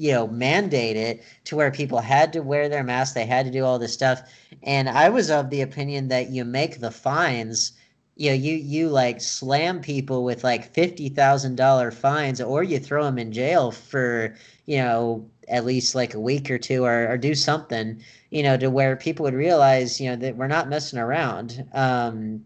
you know mandate it to where people had to wear their masks they had to do all this stuff. And i was of the opinion that you make the fines you know you you like slam people with like $50,000 fines or you throw them in jail for you know at least like a week or two or, or do something you know to where people would realize you know that we're not messing around. Um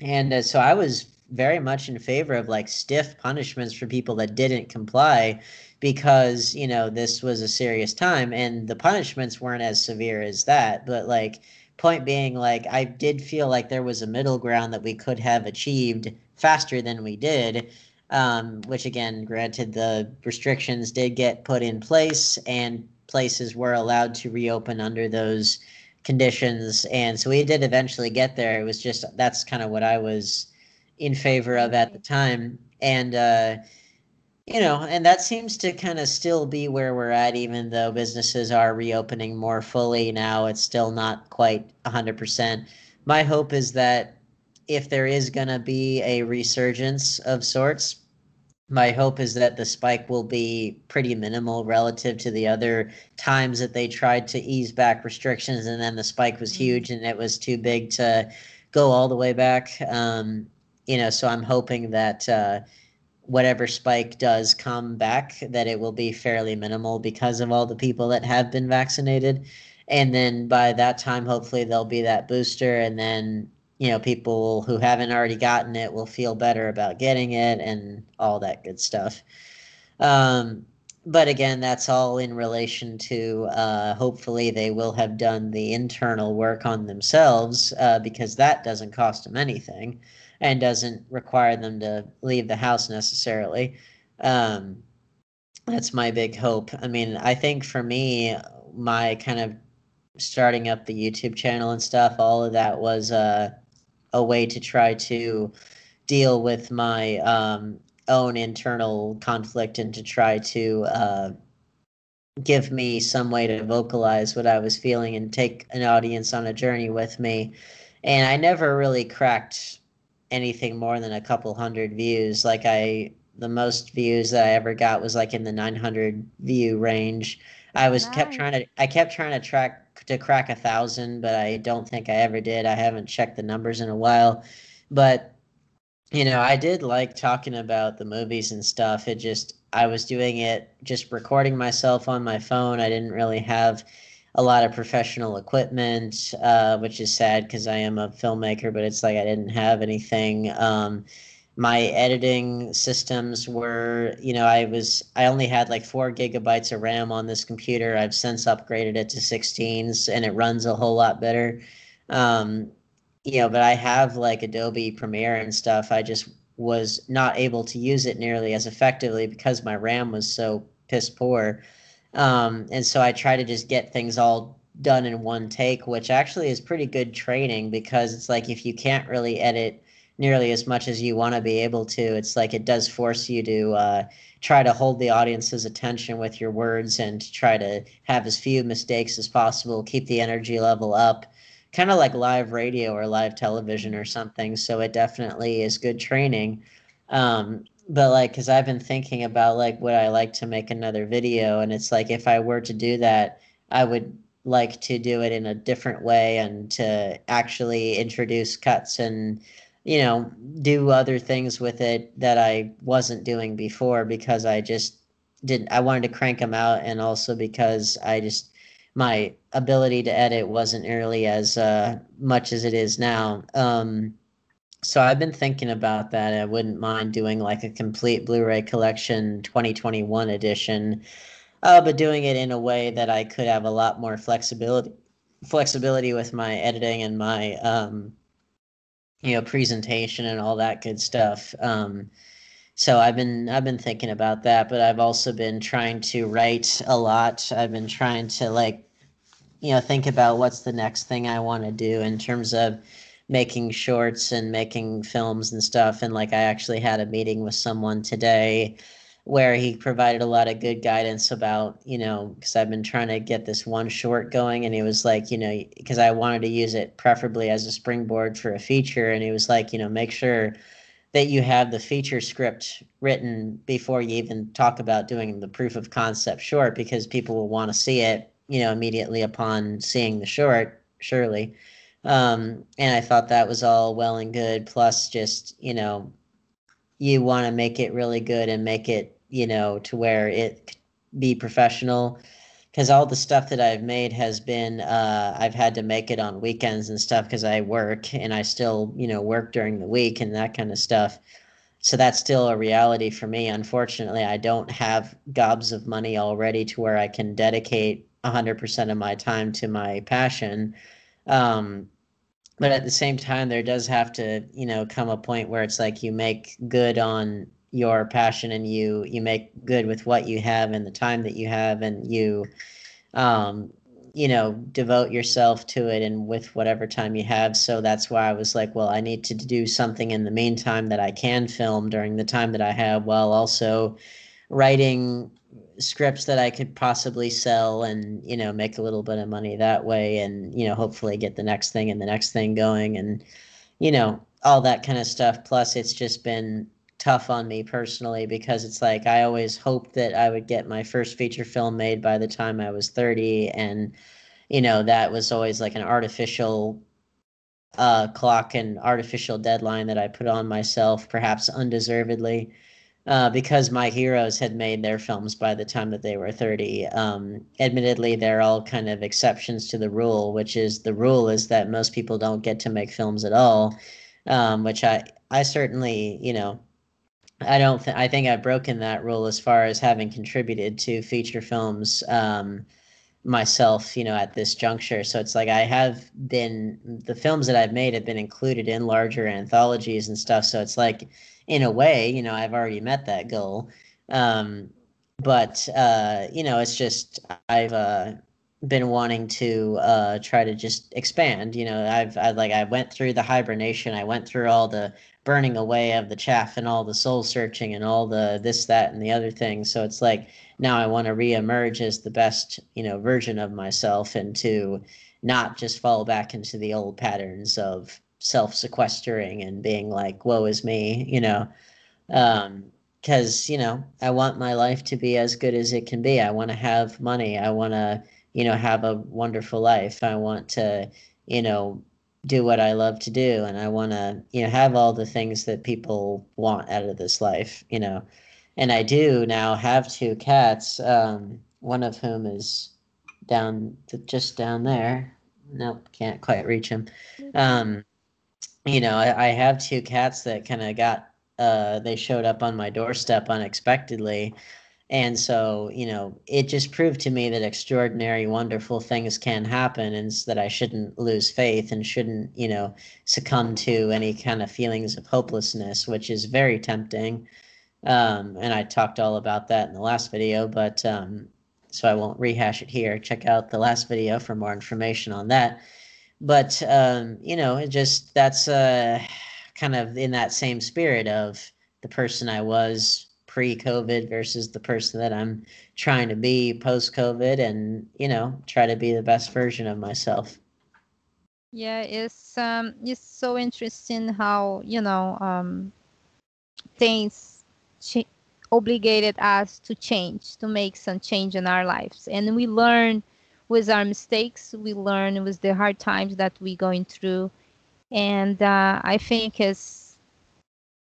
and uh, so i was very much in favor of like stiff punishments for people that didn't comply because you know this was a serious time and the punishments weren't as severe as that. But like point being like i did feel like there was a middle ground that we could have achieved faster than we did um, which again granted the restrictions did get put in place and places were allowed to reopen under those conditions. And so we did eventually get there. It was just that's kind of what i was in favor of at the time. And uh, you know, and that seems to kind of still be where we're at, even though businesses are reopening more fully now. It's still not quite 100%. My hope is that if there is going to be a resurgence of sorts, my hope is that the spike will be pretty minimal relative to the other times that they tried to ease back restrictions and then the spike was mm-hmm. huge and it was too big to go all the way back. Um, you know, so I'm hoping that. Uh, whatever spike does come back, that it will be fairly minimal because of all the people that have been vaccinated. And then by that time, hopefully, there'll be that booster. And then, you know, people who haven't already gotten it will feel better about getting it and all that good stuff. Um, but again, that's all in relation to uh, hopefully they will have done the internal work on themselves uh, because that doesn't cost them anything and doesn't require them to leave the house necessarily. Um, that's my big hope. I mean, I think for me, my kind of starting up the YouTube channel and stuff, all of that was uh, a way to try to deal with my um, own internal conflict and to try to uh, give me some way to vocalize what I was feeling and take an audience on a journey with me. And I never really cracked anything more than a couple hundred views. Like I, the most views that I ever got was like in the 900 view range. I was nice. kept trying to, I kept trying to track to crack a thousand, but I don't think I ever did. I haven't checked the numbers in a while, but you know, I did like talking about the movies and stuff. It just, I was doing it just recording myself on my phone. I didn't really have a lot of professional equipment, uh, which is sad because I am a filmmaker, but it's like I didn't have anything. Um, my editing systems were, you know, I was, I only had like four gigabytes of RAM on this computer. I've since upgraded it to 16s and it runs a whole lot better. Um, you know, but I have like Adobe Premiere and stuff. I just was not able to use it nearly as effectively because my RAM was so piss poor. Um, and so I try to just get things all done in one take, which actually is pretty good training because it's like if you can't really edit nearly as much as you want to be able to, it's like it does force you to uh, try to hold the audience's attention with your words and try to have as few mistakes as possible, keep the energy level up, kind of like live radio or live television or something. So it definitely is good training. Um, but like because i've been thinking about like would i like to make another video? And it's like if i were to do that i would like to do it in a different way and to actually introduce cuts and you know do other things with it that i wasn't doing before because i just didn't i wanted to crank them out and also because i just my ability to edit wasn't nearly as uh, much as it is now. Um, so I've been thinking about that. I wouldn't mind doing like a complete Blu-ray collection 2021 edition, uh, but doing it in a way that I could have a lot more flexibility flexibility with my editing and my um, you know presentation and all that good stuff. Um, so I've been I've been thinking about that, but I've also been trying to write a lot. I've been trying to like you know think about what's the next thing I want to do in terms of making shorts and making films and stuff. And like I actually had a meeting with someone today where he provided a lot of good guidance about, you know, because I've been trying to get this one short going, and he was like, you know, because I wanted to use it preferably as a springboard for a feature, and he was like, you know, make sure that you have the feature script written before you even talk about doing the proof of concept short, because people will want to see it, you know, immediately upon seeing the short, surely. Um, and I thought that was all well and good. Plus, just you know, you want to make it really good and make it you know, to where it be professional. Because all the stuff that I've made has been, uh, I've had to make it on weekends and stuff because I work and I still, you know, work during the week and that kind of stuff. So that's still a reality for me. Unfortunately, I don't have gobs of money already to where I can dedicate 100% of my time to my passion. Um, but at the same time, there does have to, you know, come a point where it's like you make good on your passion and you you make good with what you have and the time that you have and you um you know devote yourself to it and with whatever time you have. So that's why i was like well i need to do something in the meantime that i can film during the time that i have while also writing scripts that i could possibly sell and you know make a little bit of money that way and you know hopefully get the next thing and the next thing going and you know all that kind of stuff. Plus it's just been tough on me personally because it's like I always hoped that I would get my first feature film made by the time I was 30 and you know that was always like an artificial uh, clock and artificial deadline that I put on myself perhaps undeservedly uh, because my heroes had made their films by the time that they were 30 um, admittedly they're all kind of exceptions to the rule which is the rule is that most people don't get to make films at all um, which I I certainly you know I don't think I think I've broken that rule as far as having contributed to feature films um, myself, you know, at this juncture. So it's like I have been the films that I've made have been included in larger anthologies and stuff. So it's like in a way, you know, I've already met that goal. Um, but uh, you know, it's just I've uh, been wanting to uh, try to just expand. You know, I've I like I went through the hibernation. I went through all the burning away of the chaff and all the soul searching and all the this that and the other thing so it's like now i want to reemerge as the best you know version of myself and to not just fall back into the old patterns of self-sequestering and being like woe is me you know um because you know i want my life to be as good as it can be i want to have money i want to you know have a wonderful life i want to you know do what I love to do and I want to, you know, have all the things that people want out of this life, you know. And I do now have two cats, um, one of whom is down just down there. Nope, can't quite reach him. Um, you know, I, I have two cats that kind of got uh, they showed up on my doorstep unexpectedly and so, you know, it just proved to me that extraordinary, wonderful things can happen and that I shouldn't lose faith and shouldn't, you know, succumb to any kind of feelings of hopelessness, which is very tempting. Um, and I talked all about that in the last video, but um, so I won't rehash it here. Check out the last video for more information on that. But, um, you know, it just that's uh, kind of in that same spirit of the person I was pre-COVID versus the person that I'm trying to be post-COVID, and you know, try to be the best version of myself. Yeah, it's um, it's so interesting how you know um, things ch- obligated us to change, to make some change in our lives, and we learn with our mistakes. We learn with the hard times that we're going through, and uh, I think is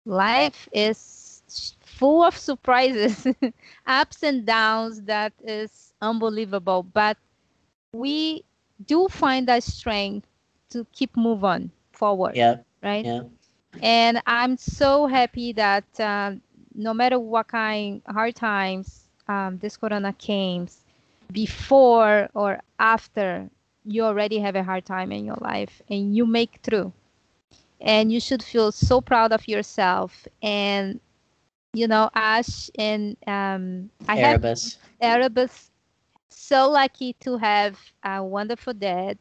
life is full of surprises, ups and downs that is unbelievable. But we do find that strength to keep move on forward. Yeah. Right. Yeah. And I'm so happy that uh, no matter what kind hard times um, this corona came, before or after you already have a hard time in your life and you make through. And you should feel so proud of yourself and you know ash and um i Erebus. have erebus so lucky to have a wonderful dad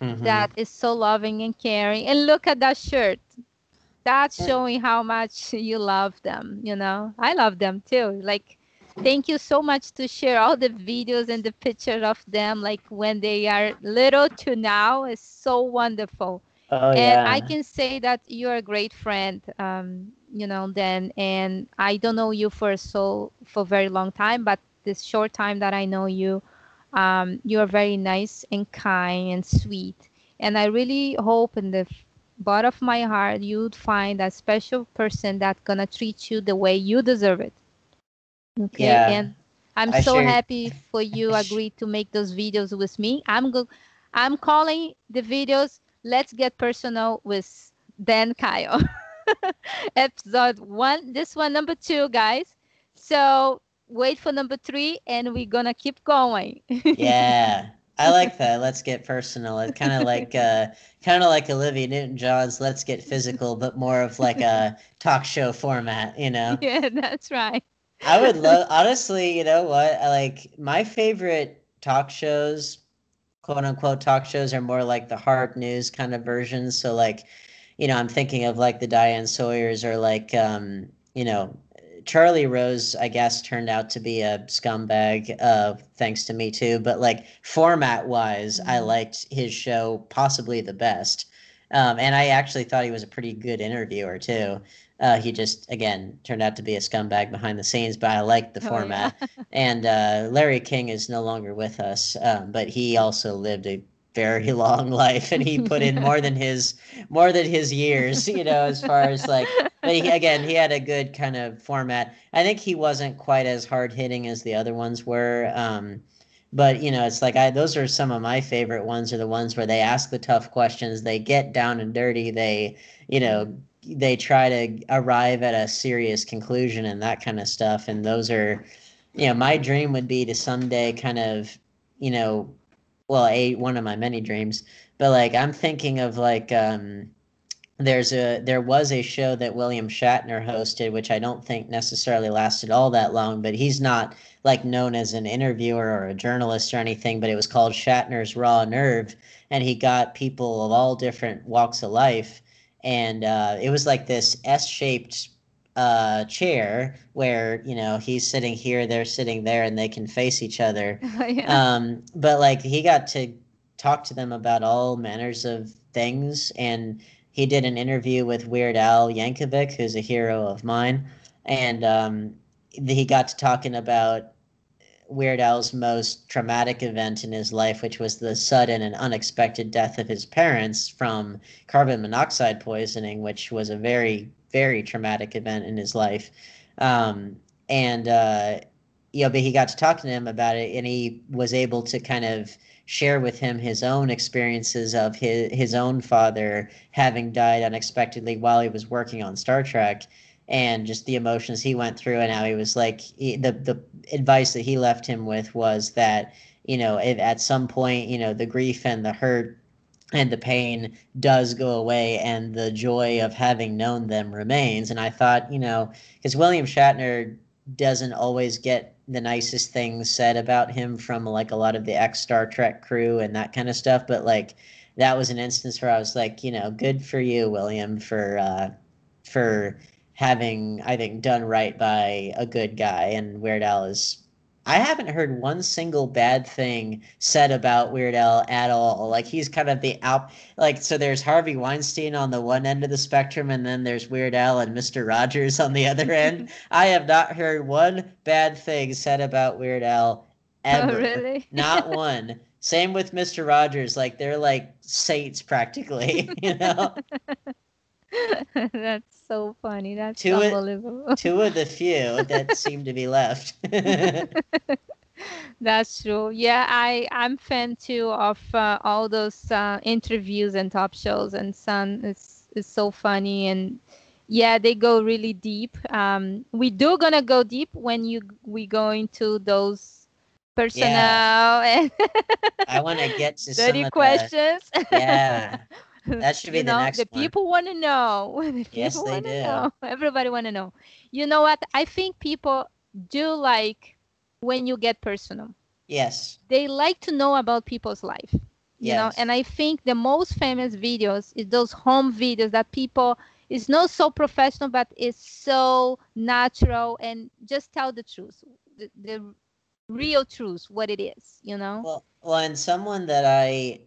mm-hmm. that is so loving and caring. And look at that shirt. That's showing how much you love them you know? I love them too. Like thank you so much to share all the videos and the pictures of them like when they are little to now. Is so wonderful. Oh, and yeah. i can say that you're a great friend um, you know then and i don't know you for so for a very long time but this short time that i know you um, you're very nice and kind and sweet. And i really hope in the bottom of my heart you'd find a special person that's gonna treat you the way you deserve it Okay, yeah. and I'm I so happy for you agreed to make those videos with me. I'm go I'm calling the videos Let's Get Personal with Dan Keil. Episode one, this one number two, guys. So wait for number three and we're gonna keep going. yeah. I like that. Let's get personal. It's kind of like uh, kind of like Olivia Newton-John's "Let's Get Physical," but more of like a talk show format. You know? Yeah, that's right. I would love, honestly, you know what? I like my favorite talk shows, quote unquote talk shows, are more like the hard news kind of versions. So, like, you know, I'm thinking of like the Diane Sawyers or like, um, you know, Charlie Rose, I guess, turned out to be a scumbag, uh, thanks to me too. But like format wise, mm-hmm. I liked his show possibly the best. Um, and I actually thought he was a pretty good interviewer too. Uh, he just again turned out to be a scumbag behind the scenes, but I liked the oh, format. Yeah. and uh, Larry King is no longer with us, um, but he also lived a very long life, and he put in more than his more than his years. You know, as far as like, but he, again, he had a good kind of format. I think he wasn't quite as hard hitting as the other ones were. Um, but you know it's like i those are some of my favorite ones are the ones where they ask the tough questions they get down and dirty they you know they try to arrive at a serious conclusion and that kind of stuff. And those are you know my dream would be to someday kind of you know well a one of my many dreams but like i'm thinking of like um there's a there was a show that William Shatner hosted which I don't think necessarily lasted all that long but he's not like known as an interviewer or a journalist or anything but it was called Shatner's Raw Nerve and he got people of all different walks of life and uh, it was like this S-shaped uh, chair where you know he's sitting here, they're sitting there, and they can face each other. Yeah. um, but like he got to talk to them about all manners of things, and he did an interview with Weird Al Yankovic, who's a hero of mine, and um, he got to talking about Weird Al's most traumatic event in his life, which was the sudden and unexpected death of his parents from carbon monoxide poisoning, which was a very, very traumatic event in his life. Um, and, uh, you know, but he got to talk to him about it, and he was able to kind of share with him his own experiences of his his own father having died unexpectedly while he was working on Star Trek and just the emotions he went through and how he was like he, the the advice that he left him with was that you know if at some point you know the grief and the hurt and the pain does go away and the joy of having known them remains. And i thought you know because william shatner doesn't always get the nicest things said about him from like a lot of the ex star trek crew and that kind of stuff but like that was an instance where i was like you know good for you william for uh for having I think done right by a good guy and Weird Al is I haven't heard one single bad thing said about Weird Al at all. Like he's kind of the out like so there's Harvey Weinstein on the one end of the spectrum and then there's Weird Al and Mr. Rogers on the other end. I have not heard one bad thing said about Weird Al oh, ever. Oh, really? not one. Same with Mr. Rogers, like they're like saints practically, you know. That's so funny. That's two unbelievable. Of, two of the few that seem to be left. That's true. Yeah, I I'm fan too of uh, all those uh, interviews and top shows, and Sun is is so funny and yeah, they go really deep. Um, we do gonna go deep when you we go into those personal and I want to get to some dirty of the questions. yeah. That should be the know, next the one. people want to know. The Yes, they do. know. Everybody want to know. You know what? I think people do like when you get personal. Yes. They like to know about people's life. You know, Yes. and I think the most famous videos is those home videos that people is not so professional, but it's so natural and just tell the truth, the, the real truth, what it is. You know. Well, well, and someone that I,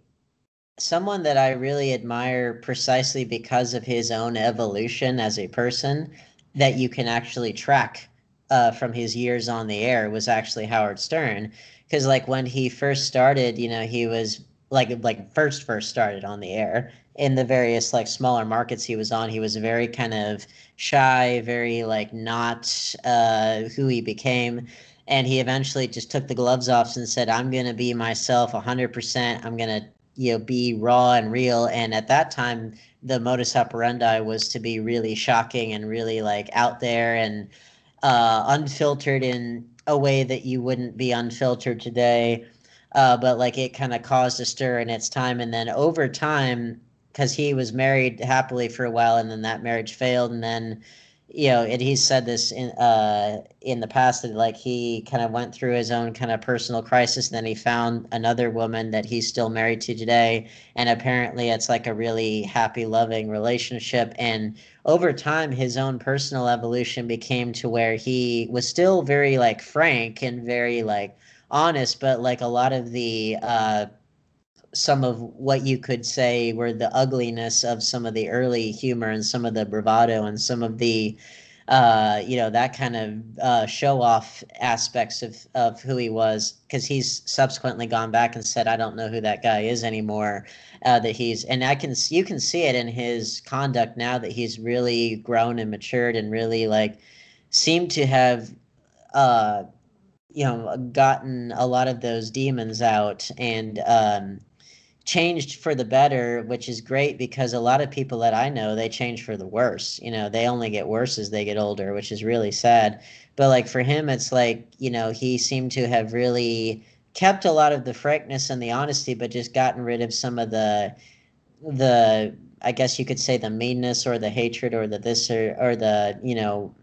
someone that I really admire precisely because of his own evolution as a person, that you can actually track uh, from his years on the air was actually Howard Stern, because like when he first started, you know, he was like like first first started on the air in the various like smaller markets he was on. He was very kind of shy very like not uh who he became. And he eventually just took the gloves off and said i'm going to be myself 100% i'm going to you know be raw and real. And at that time the modus operandi was to be really shocking and really like out there and uh unfiltered in a way that you wouldn't be unfiltered today. Uh but like it kind of caused a stir in its time. And then over time because he was married happily for a while and then that marriage failed and then you know and he's said this in uh in the past that like he kind of went through his own kind of personal crisis and then he found another woman that he's still married to today and apparently it's like a really happy loving relationship and over time his own personal evolution became to where he was still very like frank and very like honest but like a lot of the uh some of what you could say were the ugliness of some of the early humor and some of the bravado and some of the uh you know that kind of uh show off aspects of of who he was. Because he's subsequently gone back and said i don't know who that guy is anymore uh that he's and i can you can see it in his conduct now that he's really grown and matured and really like seemed to have uh you know gotten a lot of those demons out and um changed for the better which is great because a lot of people that i know they change for the worse you know they only get worse as they get older which is really sad. But like for him it's like you know he seemed to have really kept a lot of the frankness and the honesty but just gotten rid of some of the the i guess you could say the meanness or the hatred or the this or, or the you know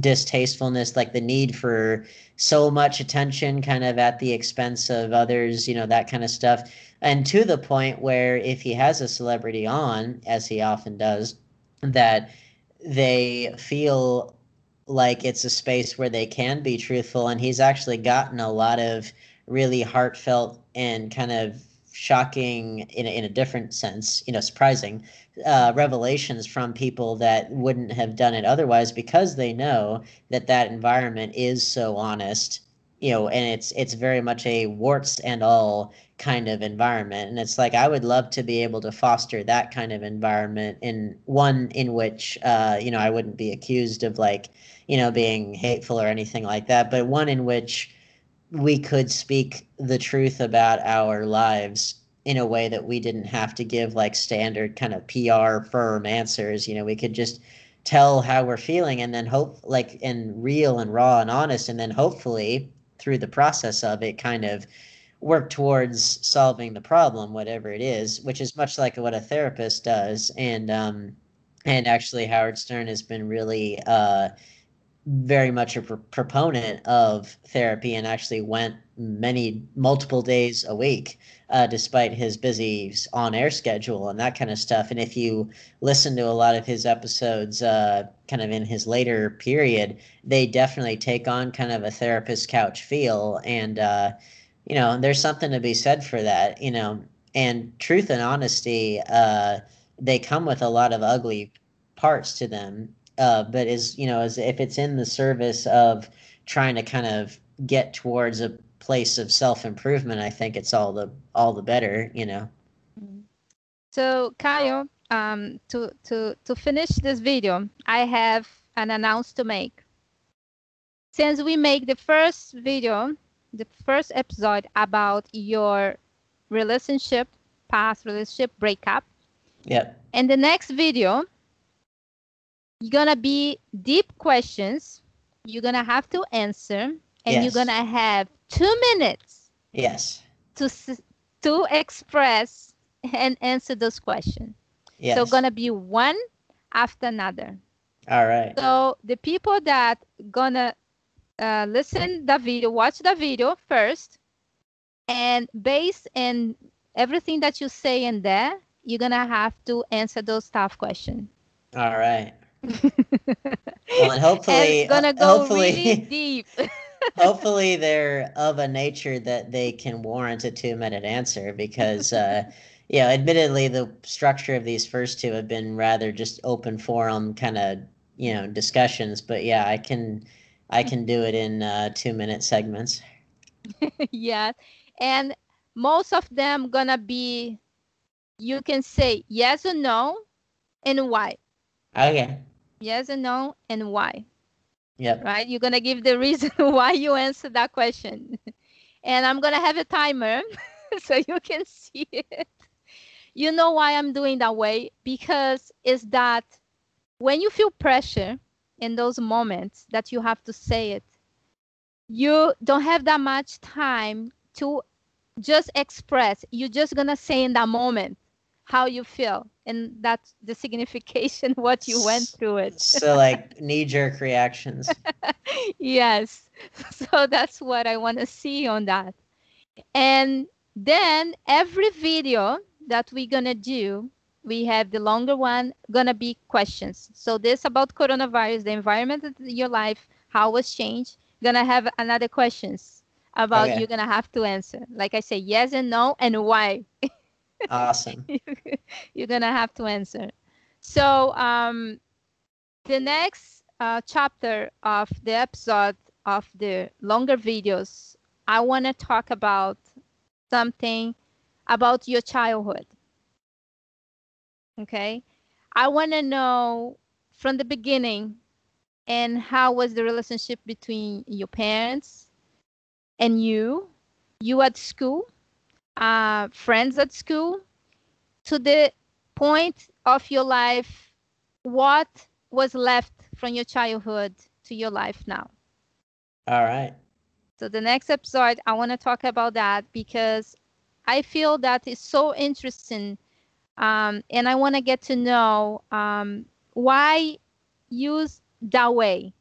distastefulness like the need for so much attention kind of at the expense of others you know that kind of stuff. And to the point where if he has a celebrity on as he often does that they feel like it's a space where they can be truthful. And he's actually gotten a lot of really heartfelt and kind of shocking in a, in a different sense you know surprising uh, revelations from people that wouldn't have done it otherwise because they know that that environment is so honest you know and it's it's very much a warts and all kind of environment. And it's like i would love to be able to foster that kind of environment in one in which uh, you know i wouldn't be accused of like you know being hateful or anything like that but one in which we could speak the truth about our lives in a way that we didn't have to give like standard kind of PR firm answers. You know, we could just tell how we're feeling and then hope like and real and raw and honest and then hopefully through the process of it kind of work towards solving the problem whatever it is which is much like what a therapist does and um and actually Howard Stern has been really uh very much a pr- proponent of therapy and actually went many multiple days a week uh, despite his busy on-air schedule and that kind of stuff. And if you listen to a lot of his episodes uh, kind of in his later period they definitely take on kind of a therapist couch feel and uh, you know there's something to be said for that you know. And truth and honesty uh, they come with a lot of ugly parts to them uh, but is you know as if it's in the service of trying to kind of get towards a place of self improvement, I think it's all the all the better, you know. So Caio, um, to to to finish this video, I have an announce to make. Since we make the first video, the first episode about your relationship, past relationship breakup, Yeah. and the next video, gonna be deep questions. You're gonna have to answer, and you're gonna have two minutes. Yes. To to express and answer those questions. Yes. So gonna be one after another. All right. So the people that gonna uh, listen the video, watch the video first, and based on everything that you say in there, you're gonna have to answer those tough questions. All right. Well, and hopefully, and gonna uh, go hopefully, really deep. hopefully, they're of a nature that they can warrant a two-minute answer because, uh, yeah, admittedly, the structure of these first two have been rather just open forum kind of, you know, discussions. But yeah, I can, I can do it in uh, two-minute segments. yeah, and most of them gonna be, you can say yes or no, and why. Okay. Yes or no, and why. Yeah. Right? You're going to give the reason why you answer that question. And I'm going to have a timer so you can see it. You know why I'm doing that way? Because is that when you feel pressure in those moments that you have to say it, you don't have that much time to just express. You're just going to say in that moment how you feel and that's the signification what you went through it. so like knee jerk reactions. Yes. So that's what i want to see on that. And then every video that we're gonna do we have the longer one gonna be questions. So this about coronavirus the environment of your life how was changed gonna have another questions about Okay. you're gonna have to answer. Like i say yes and no and why awesome you're gonna have to answer. So um, the next uh, chapter of the episode of the longer videos, I want to talk about something about your childhood. Okay, I want to know from the beginning and how was the relationship between your parents and you, you at school, uh, friends at school, to the point of your life, what was left from your childhood to your life now. all right So the next episode, I want to talk about that because I feel that it's so interesting, um, and I want to get to know um, why use that way,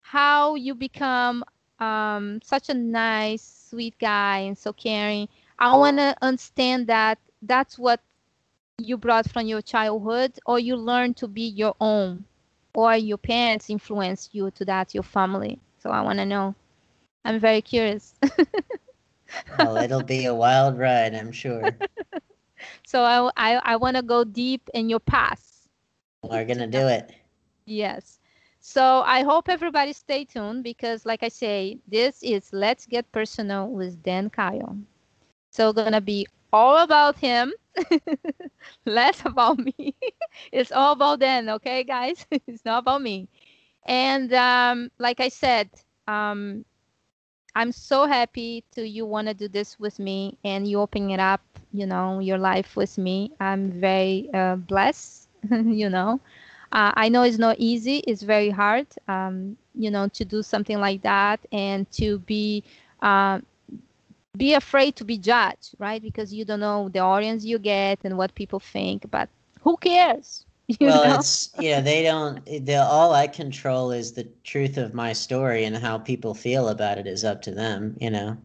how you become um, such a nice, sweet guy and so caring. I want to understand that that's what you brought from your childhood, or you learned to be your own, or your parents influenced you to that, your family. So I want to know. I'm very curious. well it'll be a wild ride i'm sure so I I, I want to go deep in your past. we're gonna do it Yes. So I hope everybody stay tuned because, like I say, this is Let's Get Personal with Dan Keil. So gonna be all about him, less about me. it's all about Dan, okay, guys? it's not about me. And um, like I said, um, I'm so happy to you want to do this with me and you open it up, you know, your life with me. I'm very uh, blessed, you know. Uh, I know it's not easy. It's very hard, um, you know, to do something like that and to be uh, be afraid to be judged, right? Because you don't know the audience you get and what people think. But who cares? You well know? it's you know they don't the all i control is the truth of my story and how people feel about it is up to them you know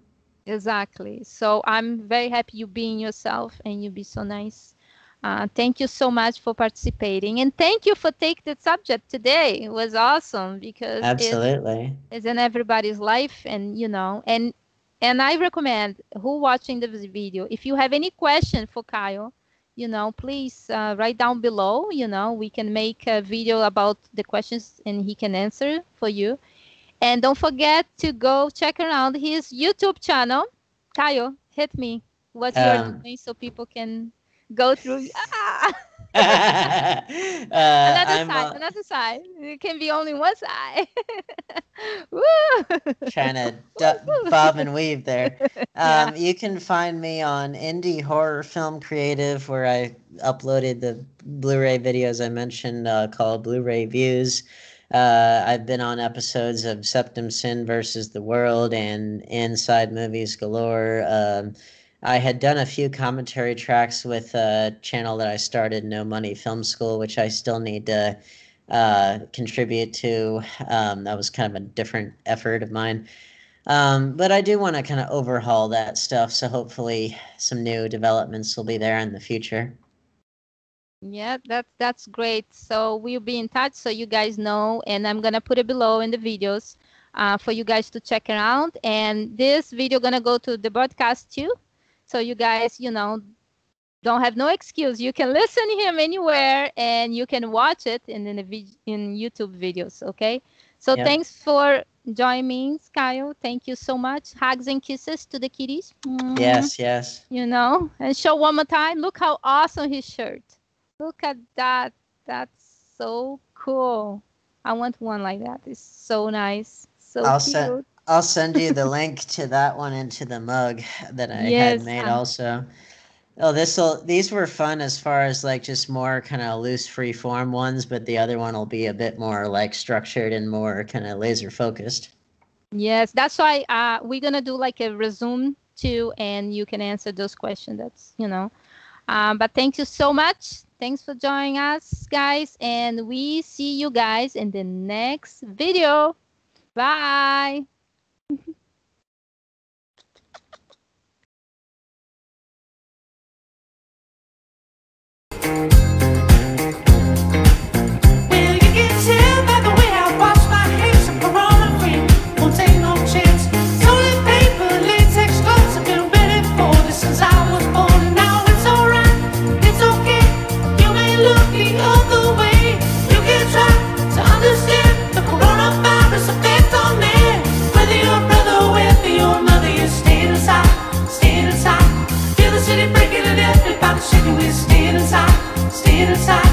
Exactly. So I'm very happy you being yourself and you be so nice. Uh, thank you so much for participating and thank you for taking the subject today. It was awesome because absolutely it's in everybody's life and you know and and I recommend who watching this video if you have any question for Keil, you know, please uh, write down below. You know, we can make a video about the questions and he can answer for you. And don't forget to go check around his YouTube channel. Keil, hit me what you're Um, doing so people can go through. Ah! uh, another I'm side, uh, another side. It can be only one side. Trying to du- bob and weave there. Yeah. Um, You can find me on Indie Horror Film Creative, where I uploaded the Blu-ray videos I mentioned uh, called Blu-ray Views. Uh, I've been on episodes of Septum Sin versus the World and Inside Movies Galore. Um, I had done a few commentary tracks with a channel that I started, No Money Film School, which I still need to uh, contribute to. Um, that was kind of a different effort of mine. Um, but I do want to kind of overhaul that stuff. So hopefully some new developments will be there in the future. Yeah, that's that's great. So we'll be in touch so you guys know, and I'm gonna put it below in the videos uh, for you guys to check around. And this video gonna go to the broadcast too, so you guys, you know, don't have no excuse. You can listen to him anywhere, and you can watch it in in, in YouTube videos. Okay. So yep. thanks for joining me, Keil. Thank you so much. Hugs and kisses to the kitties. Yes, yes. You know, and show one more time. Look how awesome his shirt. Look at that. That's so cool. I want one like that. It's so nice. So I'll cute. Send, I'll send you the link to that one into the mug that I yes, had made also. Oh, this will these were fun as far as like just more kind of loose free form ones, but the other one will be a bit more like structured and more kind of laser focused. Yes, that's why uh, we're gonna do like a resume too, and you can answer those questions. That's you know. Um, but thank you so much. Thanks for joining us, guys, and we see you guys in the next video. Bye. Thank you. inside.